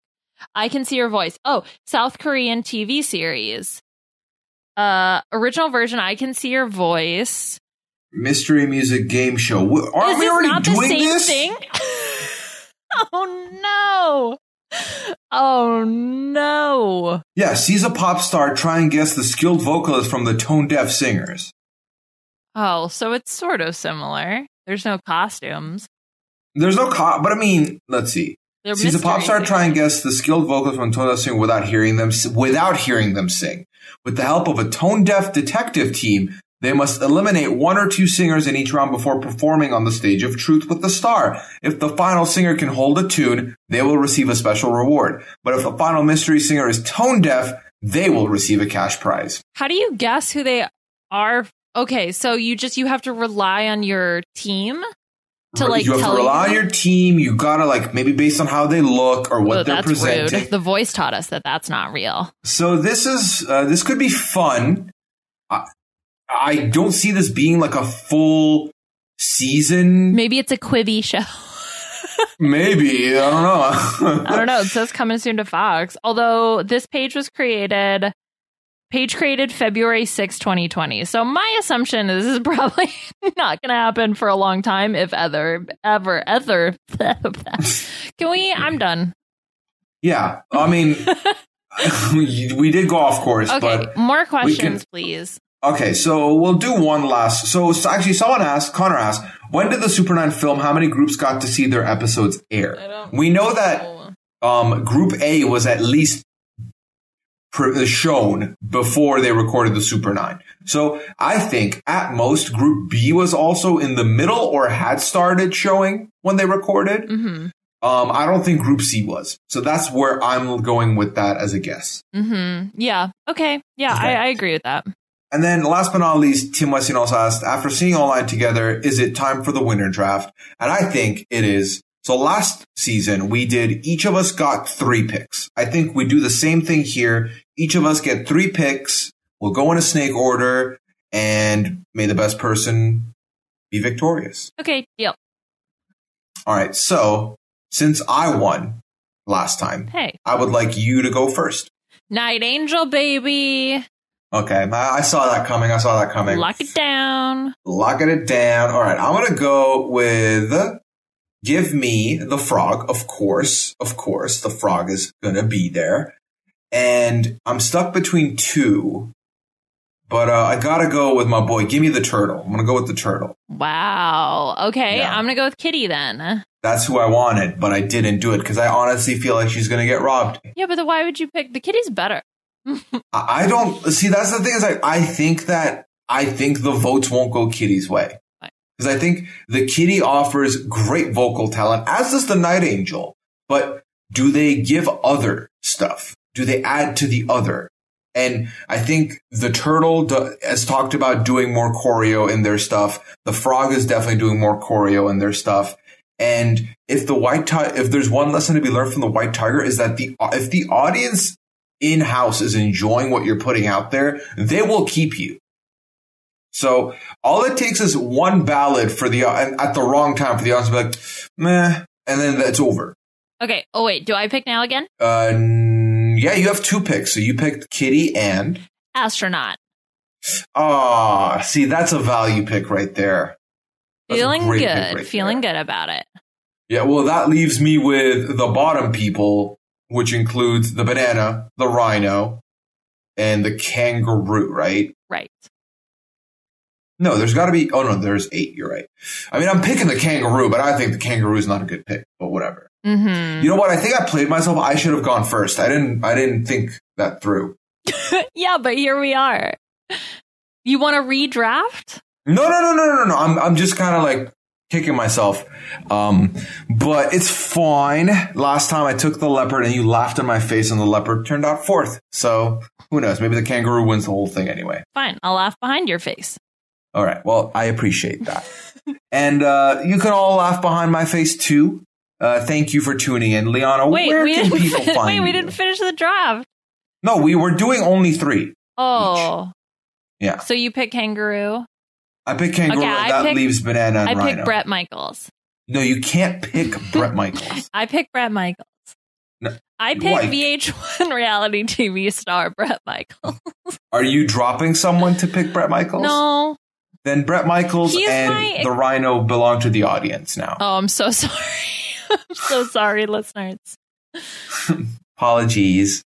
S2: I can see your voice. Oh, South Korean TV series. Uh original version I can see your voice.
S1: Mystery music game show. Aren't
S2: is
S1: we already
S2: not
S1: doing
S2: the same
S1: this?
S2: thing? oh no. Oh no.
S1: Yeah, seize a pop star. Try and guess the skilled vocalist from the tone deaf singers.
S2: Oh, so it's sort of similar. There's no costumes.
S1: There's no co- but I mean, let's see.
S2: They're
S1: a pop star. Try and guess the skilled vocalist from tone deaf singer without hearing them. Without hearing them sing, with the help of a tone deaf detective team, they must eliminate one or two singers in each round before performing on the stage of Truth with the Star. If the final singer can hold a tune, they will receive a special reward. But if the final mystery singer is tone deaf, they will receive a cash prize.
S2: How do you guess who they are? Okay, so you just you have to rely on your team to like
S1: you have to rely on your team. You gotta like maybe based on how they look or what
S2: Oh,
S1: they're
S2: that's
S1: presenting.
S2: rude. The voice taught us that that's not real.
S1: So this is uh, this could be fun. I, I don't see this being like a full season.
S2: Maybe it's a Quibi show.
S1: Maybe I don't know.
S2: I don't know. It says coming soon to Fox. Although this page was created, page created February 6, 2020. So my assumption is this is probably not going to happen for a long time, if ever, ever, ever. Can we? I'm done.
S1: Yeah, I mean, we did go off course,
S2: Okay,
S1: but
S2: more questions, please.
S1: okay. So we'll do one last. So, so actually, someone asked, Connor asked, when did the Super Nine film? How many groups got to see their episodes air?
S2: don't
S1: We know that um, Group A was at least pr- shown before they recorded the Super 9. So I think at most Group B was also in the middle or had started showing when they recorded.
S2: Mm-hmm.
S1: Um, I don't think Group C was. So that's where I'm going with that as a guess.
S2: Mm-hmm. Yeah. Okay. Yeah,
S1: Okay.
S2: I, I agree with that.
S1: And then last but not least, Tim Weston also asked, after seeing online together, is it time for the winter draft? And I think it is. So last season we did, each of us got three picks. I think we do the same thing here. Each of us get three picks. We'll go in a snake order and may the best person be victorious.
S2: Okay, deal.
S1: All right. So since I won last time,
S2: Hey,
S1: I would like you to go first.
S2: Night Angel, baby.
S1: Okay. I I saw that coming. I saw that coming.
S2: Lock it down.
S1: locking it down. All right, I'm gonna go with give me the frog. Of course, of course, the frog is gonna be there, and I'm stuck between two, but uh, I gotta go with my boy. Give me the turtle. I'm gonna go with the turtle.
S2: Wow. Okay,
S1: Yeah.
S2: I'm gonna go with Kitty then.
S1: That's who I wanted, but I didn't do it because I honestly feel like she's gonna get robbed.
S2: Yeah, but then why would you pick the Kitty's better?
S1: I I don't see. That's the thing is, like, I think that I think the votes won't go Kitty's way because I think the Kitty offers great vocal talent, as does the Night Angel. But do they give other stuff? Do they add to the other? And I think the turtle do, has talked about doing more choreo in their stuff. The frog is definitely doing more choreo in their stuff. And if the white tiger, if there's one lesson to be learned from the white tiger is that the if the audience in house is enjoying what you're putting out there, they will keep you. So all it takes is one ballad for the and at the wrong time for the audience to be like, meh, and then it's over.
S2: Okay. Oh wait, do I pick now again?
S1: Uh, yeah, you have two picks. So you picked Kitty and
S2: Astronaut.
S1: ah, see, that's a value pick right there. That's
S2: Feeling good.
S1: right
S2: Feeling
S1: there.
S2: good about it.
S1: Yeah, well, that leaves me with the bottom people, which includes the banana, the rhino, and the kangaroo, right?
S2: Right.
S1: No, there's got to be. Oh no, there's eight. You're right. I mean, I'm picking the kangaroo, but I think the kangaroo is not a good pick. But whatever.
S2: Mm-hmm.
S1: You know what? I think I played myself. I should have gone first. I didn't. I didn't think that through.
S2: yeah, but here we are. You want to redraft?
S1: No, no, no, no, no, no. I'm. I'm just kind of like kicking myself. Um, but it's fine. Last time I took the leopard and you laughed in my face, and the leopard turned out fourth. So who knows? Maybe the kangaroo wins the whole thing anyway.
S2: Fine. I'll laugh behind your face.
S1: All right. Well, I appreciate that. and uh, you can all laugh behind my face too. Uh, thank you for tuning in, Liana.
S2: Wait,
S1: where
S2: we
S1: can
S2: didn't.
S1: people
S2: fin-
S1: find
S2: wait, we didn't finish the draft.
S1: No, we were doing only three.
S2: Oh.
S1: Yeah.
S2: So you pick kangaroo.
S1: I pick kangaroo.
S2: Okay,
S1: that
S2: picked-
S1: leaves banana and
S2: I
S1: rhino.
S2: pick Bret Michaels.
S1: No, you can't pick Bret Michaels.
S2: I pick Bret Michaels.
S1: No,
S2: I pick
S1: like-
S2: VH1 reality TV star Bret Michaels.
S1: Are you dropping someone to pick Bret Michaels?
S2: No.
S1: Then Bret Michaels
S2: He's
S1: and
S2: my-
S1: the Rhino belong to the audience now.
S2: Oh, I'm so sorry. I'm so sorry, listeners.
S1: Apologies.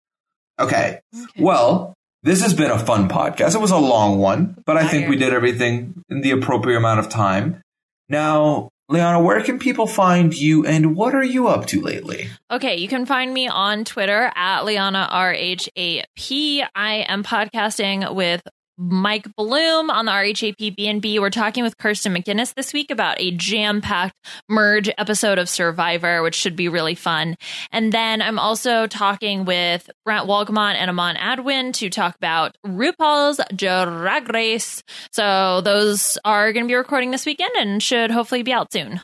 S1: Okay.
S2: Okay.
S1: Well, this has been a fun podcast. It was a long one, but I think we did everything in the appropriate amount of time. Now, Liana, where can people find you and what are you up to lately?
S2: Okay, you can find me on Twitter at Liana RHAP. I am podcasting with Mike Bloom on the RHAP BNB. We're talking with Kirsten McGinnis this week about a jam-packed merge episode of Survivor, which should be really fun. And then I'm also talking with Brent Walgamont and Amon Adwin to talk about RuPaul's Drag Race. So those are going to be recording this weekend and should hopefully be out soon.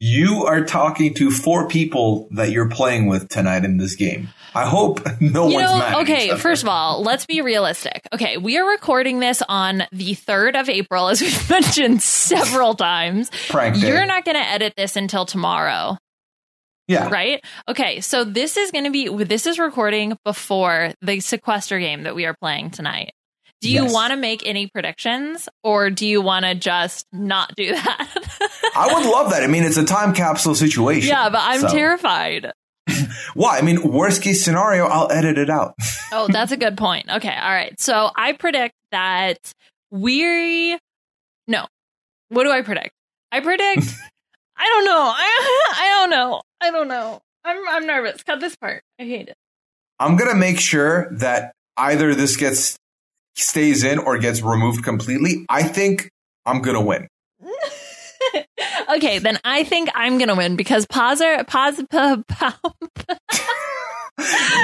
S1: You are talking to four people that you're playing with tonight in this game. I hope no
S2: you
S1: one's
S2: know,
S1: mad.
S2: okay, first of all, let's be realistic. Okay, we are recording this on the 3rd of April, as we've mentioned several times.
S1: prank day.
S2: You're not going to edit this until tomorrow,
S1: yeah.
S2: right? Okay, so this is going to be, this is recording before the sequester game that we are playing tonight. Do you
S1: Yes.
S2: want to make any predictions or do you want to just not do that?
S1: I would love that. I mean, it's a time capsule situation.
S2: yeah, but I'm
S1: So-
S2: terrified.
S1: Why? I mean, worst case scenario, I'll edit it out.
S2: Oh, that's a good point. Okay. All right. So I predict that we no. What do I predict? I predict I don't know. I I don't know. I don't know. I'm I'm nervous. Cut this part. I hate it.
S1: I'm gonna make sure that either this gets stays in or gets removed completely. I think I'm gonna win.
S2: Okay, then I think I'm gonna win because Pazzer Paz pa, pa,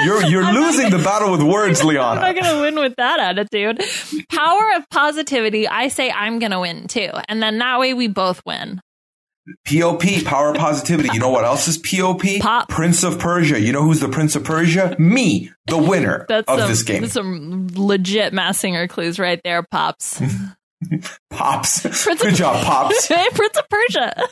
S1: you're you're losing the battle with words, Liana.
S2: I'm not going to win with that attitude. Power of positivity. I say I'm going to win too. And then that way we both win.
S1: POP, power of positivity. You know what else is POP?
S2: Pop.
S1: Prince of Persia. You know who's the Prince of Persia? Me, the winner of
S2: some,
S1: this game.
S2: that's some legit Masked Singer clues right there, Pops.
S1: Pops.
S2: Prince
S1: Good
S2: of-
S1: job, Pops.
S2: hey, Prince of Persia.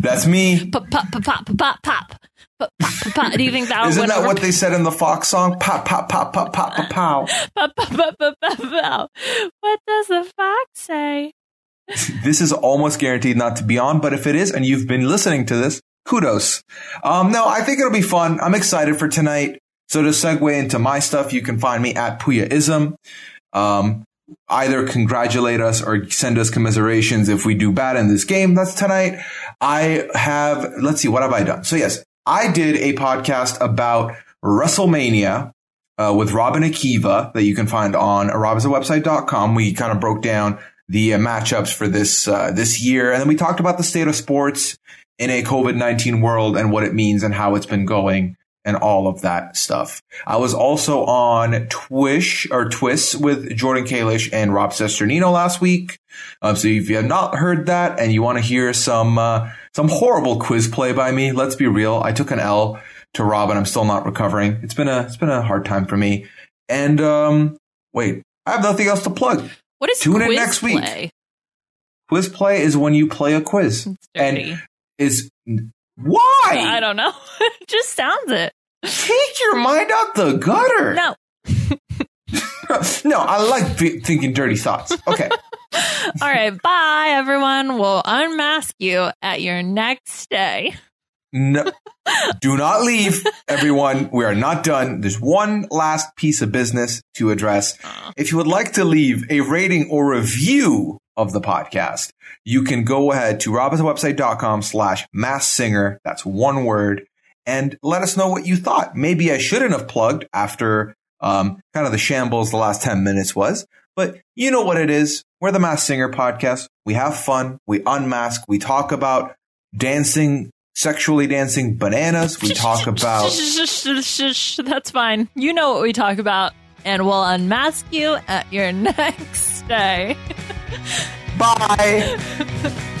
S1: That's me.
S2: Pop, pop, pop, pop, pop, pop. Pop, pop, pop. Do you think that
S1: Isn't that
S2: over
S1: what they said in the Fox song? Pop, pop, pop, pop, pop, pop, pow.
S2: Pop, pop, pop, pop, pop, pop. What does the fox say?
S1: This is almost guaranteed not to be on, but if it is and you've been listening to this, kudos. Um, no, I think it'll be fun. I'm excited for tonight. So to segue into my stuff, you can find me at Puyaism. Um, either congratulate us or send us commiserations if we do bad in this game. That's tonight. I have, let's see, what have I done? So yes, I did a podcast about WrestleMania uh, with Robin Akiva that you can find on robhasawebsite.com. We kind of broke down the uh, matchups for this uh, this year, and then we talked about the state of sports in a COVID nineteen world and what it means and how it's been going and all of that stuff. I was also on Twish or Twist with Jordan Kalish and Rob Cesternino last week. Um, so if you have not heard that and you want to hear some uh, some horrible quiz play by me, let's be real. I took an L to Rob and I'm still not recovering. It's been a it's been a hard time for me. And um, wait, I have nothing else to plug.
S2: What is
S1: Tune in
S2: quiz
S1: next week.
S2: play?
S1: Quiz play is when you play a quiz.
S2: It's
S1: And
S2: dirty.
S1: Why?
S2: I don't know. it just sounds it.
S1: Take your mind out the gutter.
S2: No.
S1: no, I like th- thinking dirty thoughts. Okay.
S2: All right. Bye, everyone. We'll unmask you at your next stay.
S1: No, do not leave, everyone. We are not done. There's one last piece of business to address. If you would like to leave a rating or review of the podcast, you can go ahead to robhasawebsite.com slash masked singer. That's one word. And let us know what you thought. Maybe I shouldn't have plugged after um, kind of the shambles the last 10 minutes was, but you know what it is. We're the Masked Singer podcast. We have fun. We unmask. We talk about dancing, sexually dancing bananas. We talk about
S2: That's fine. You know what we talk about, and we'll unmask you at your next stay.
S1: bye.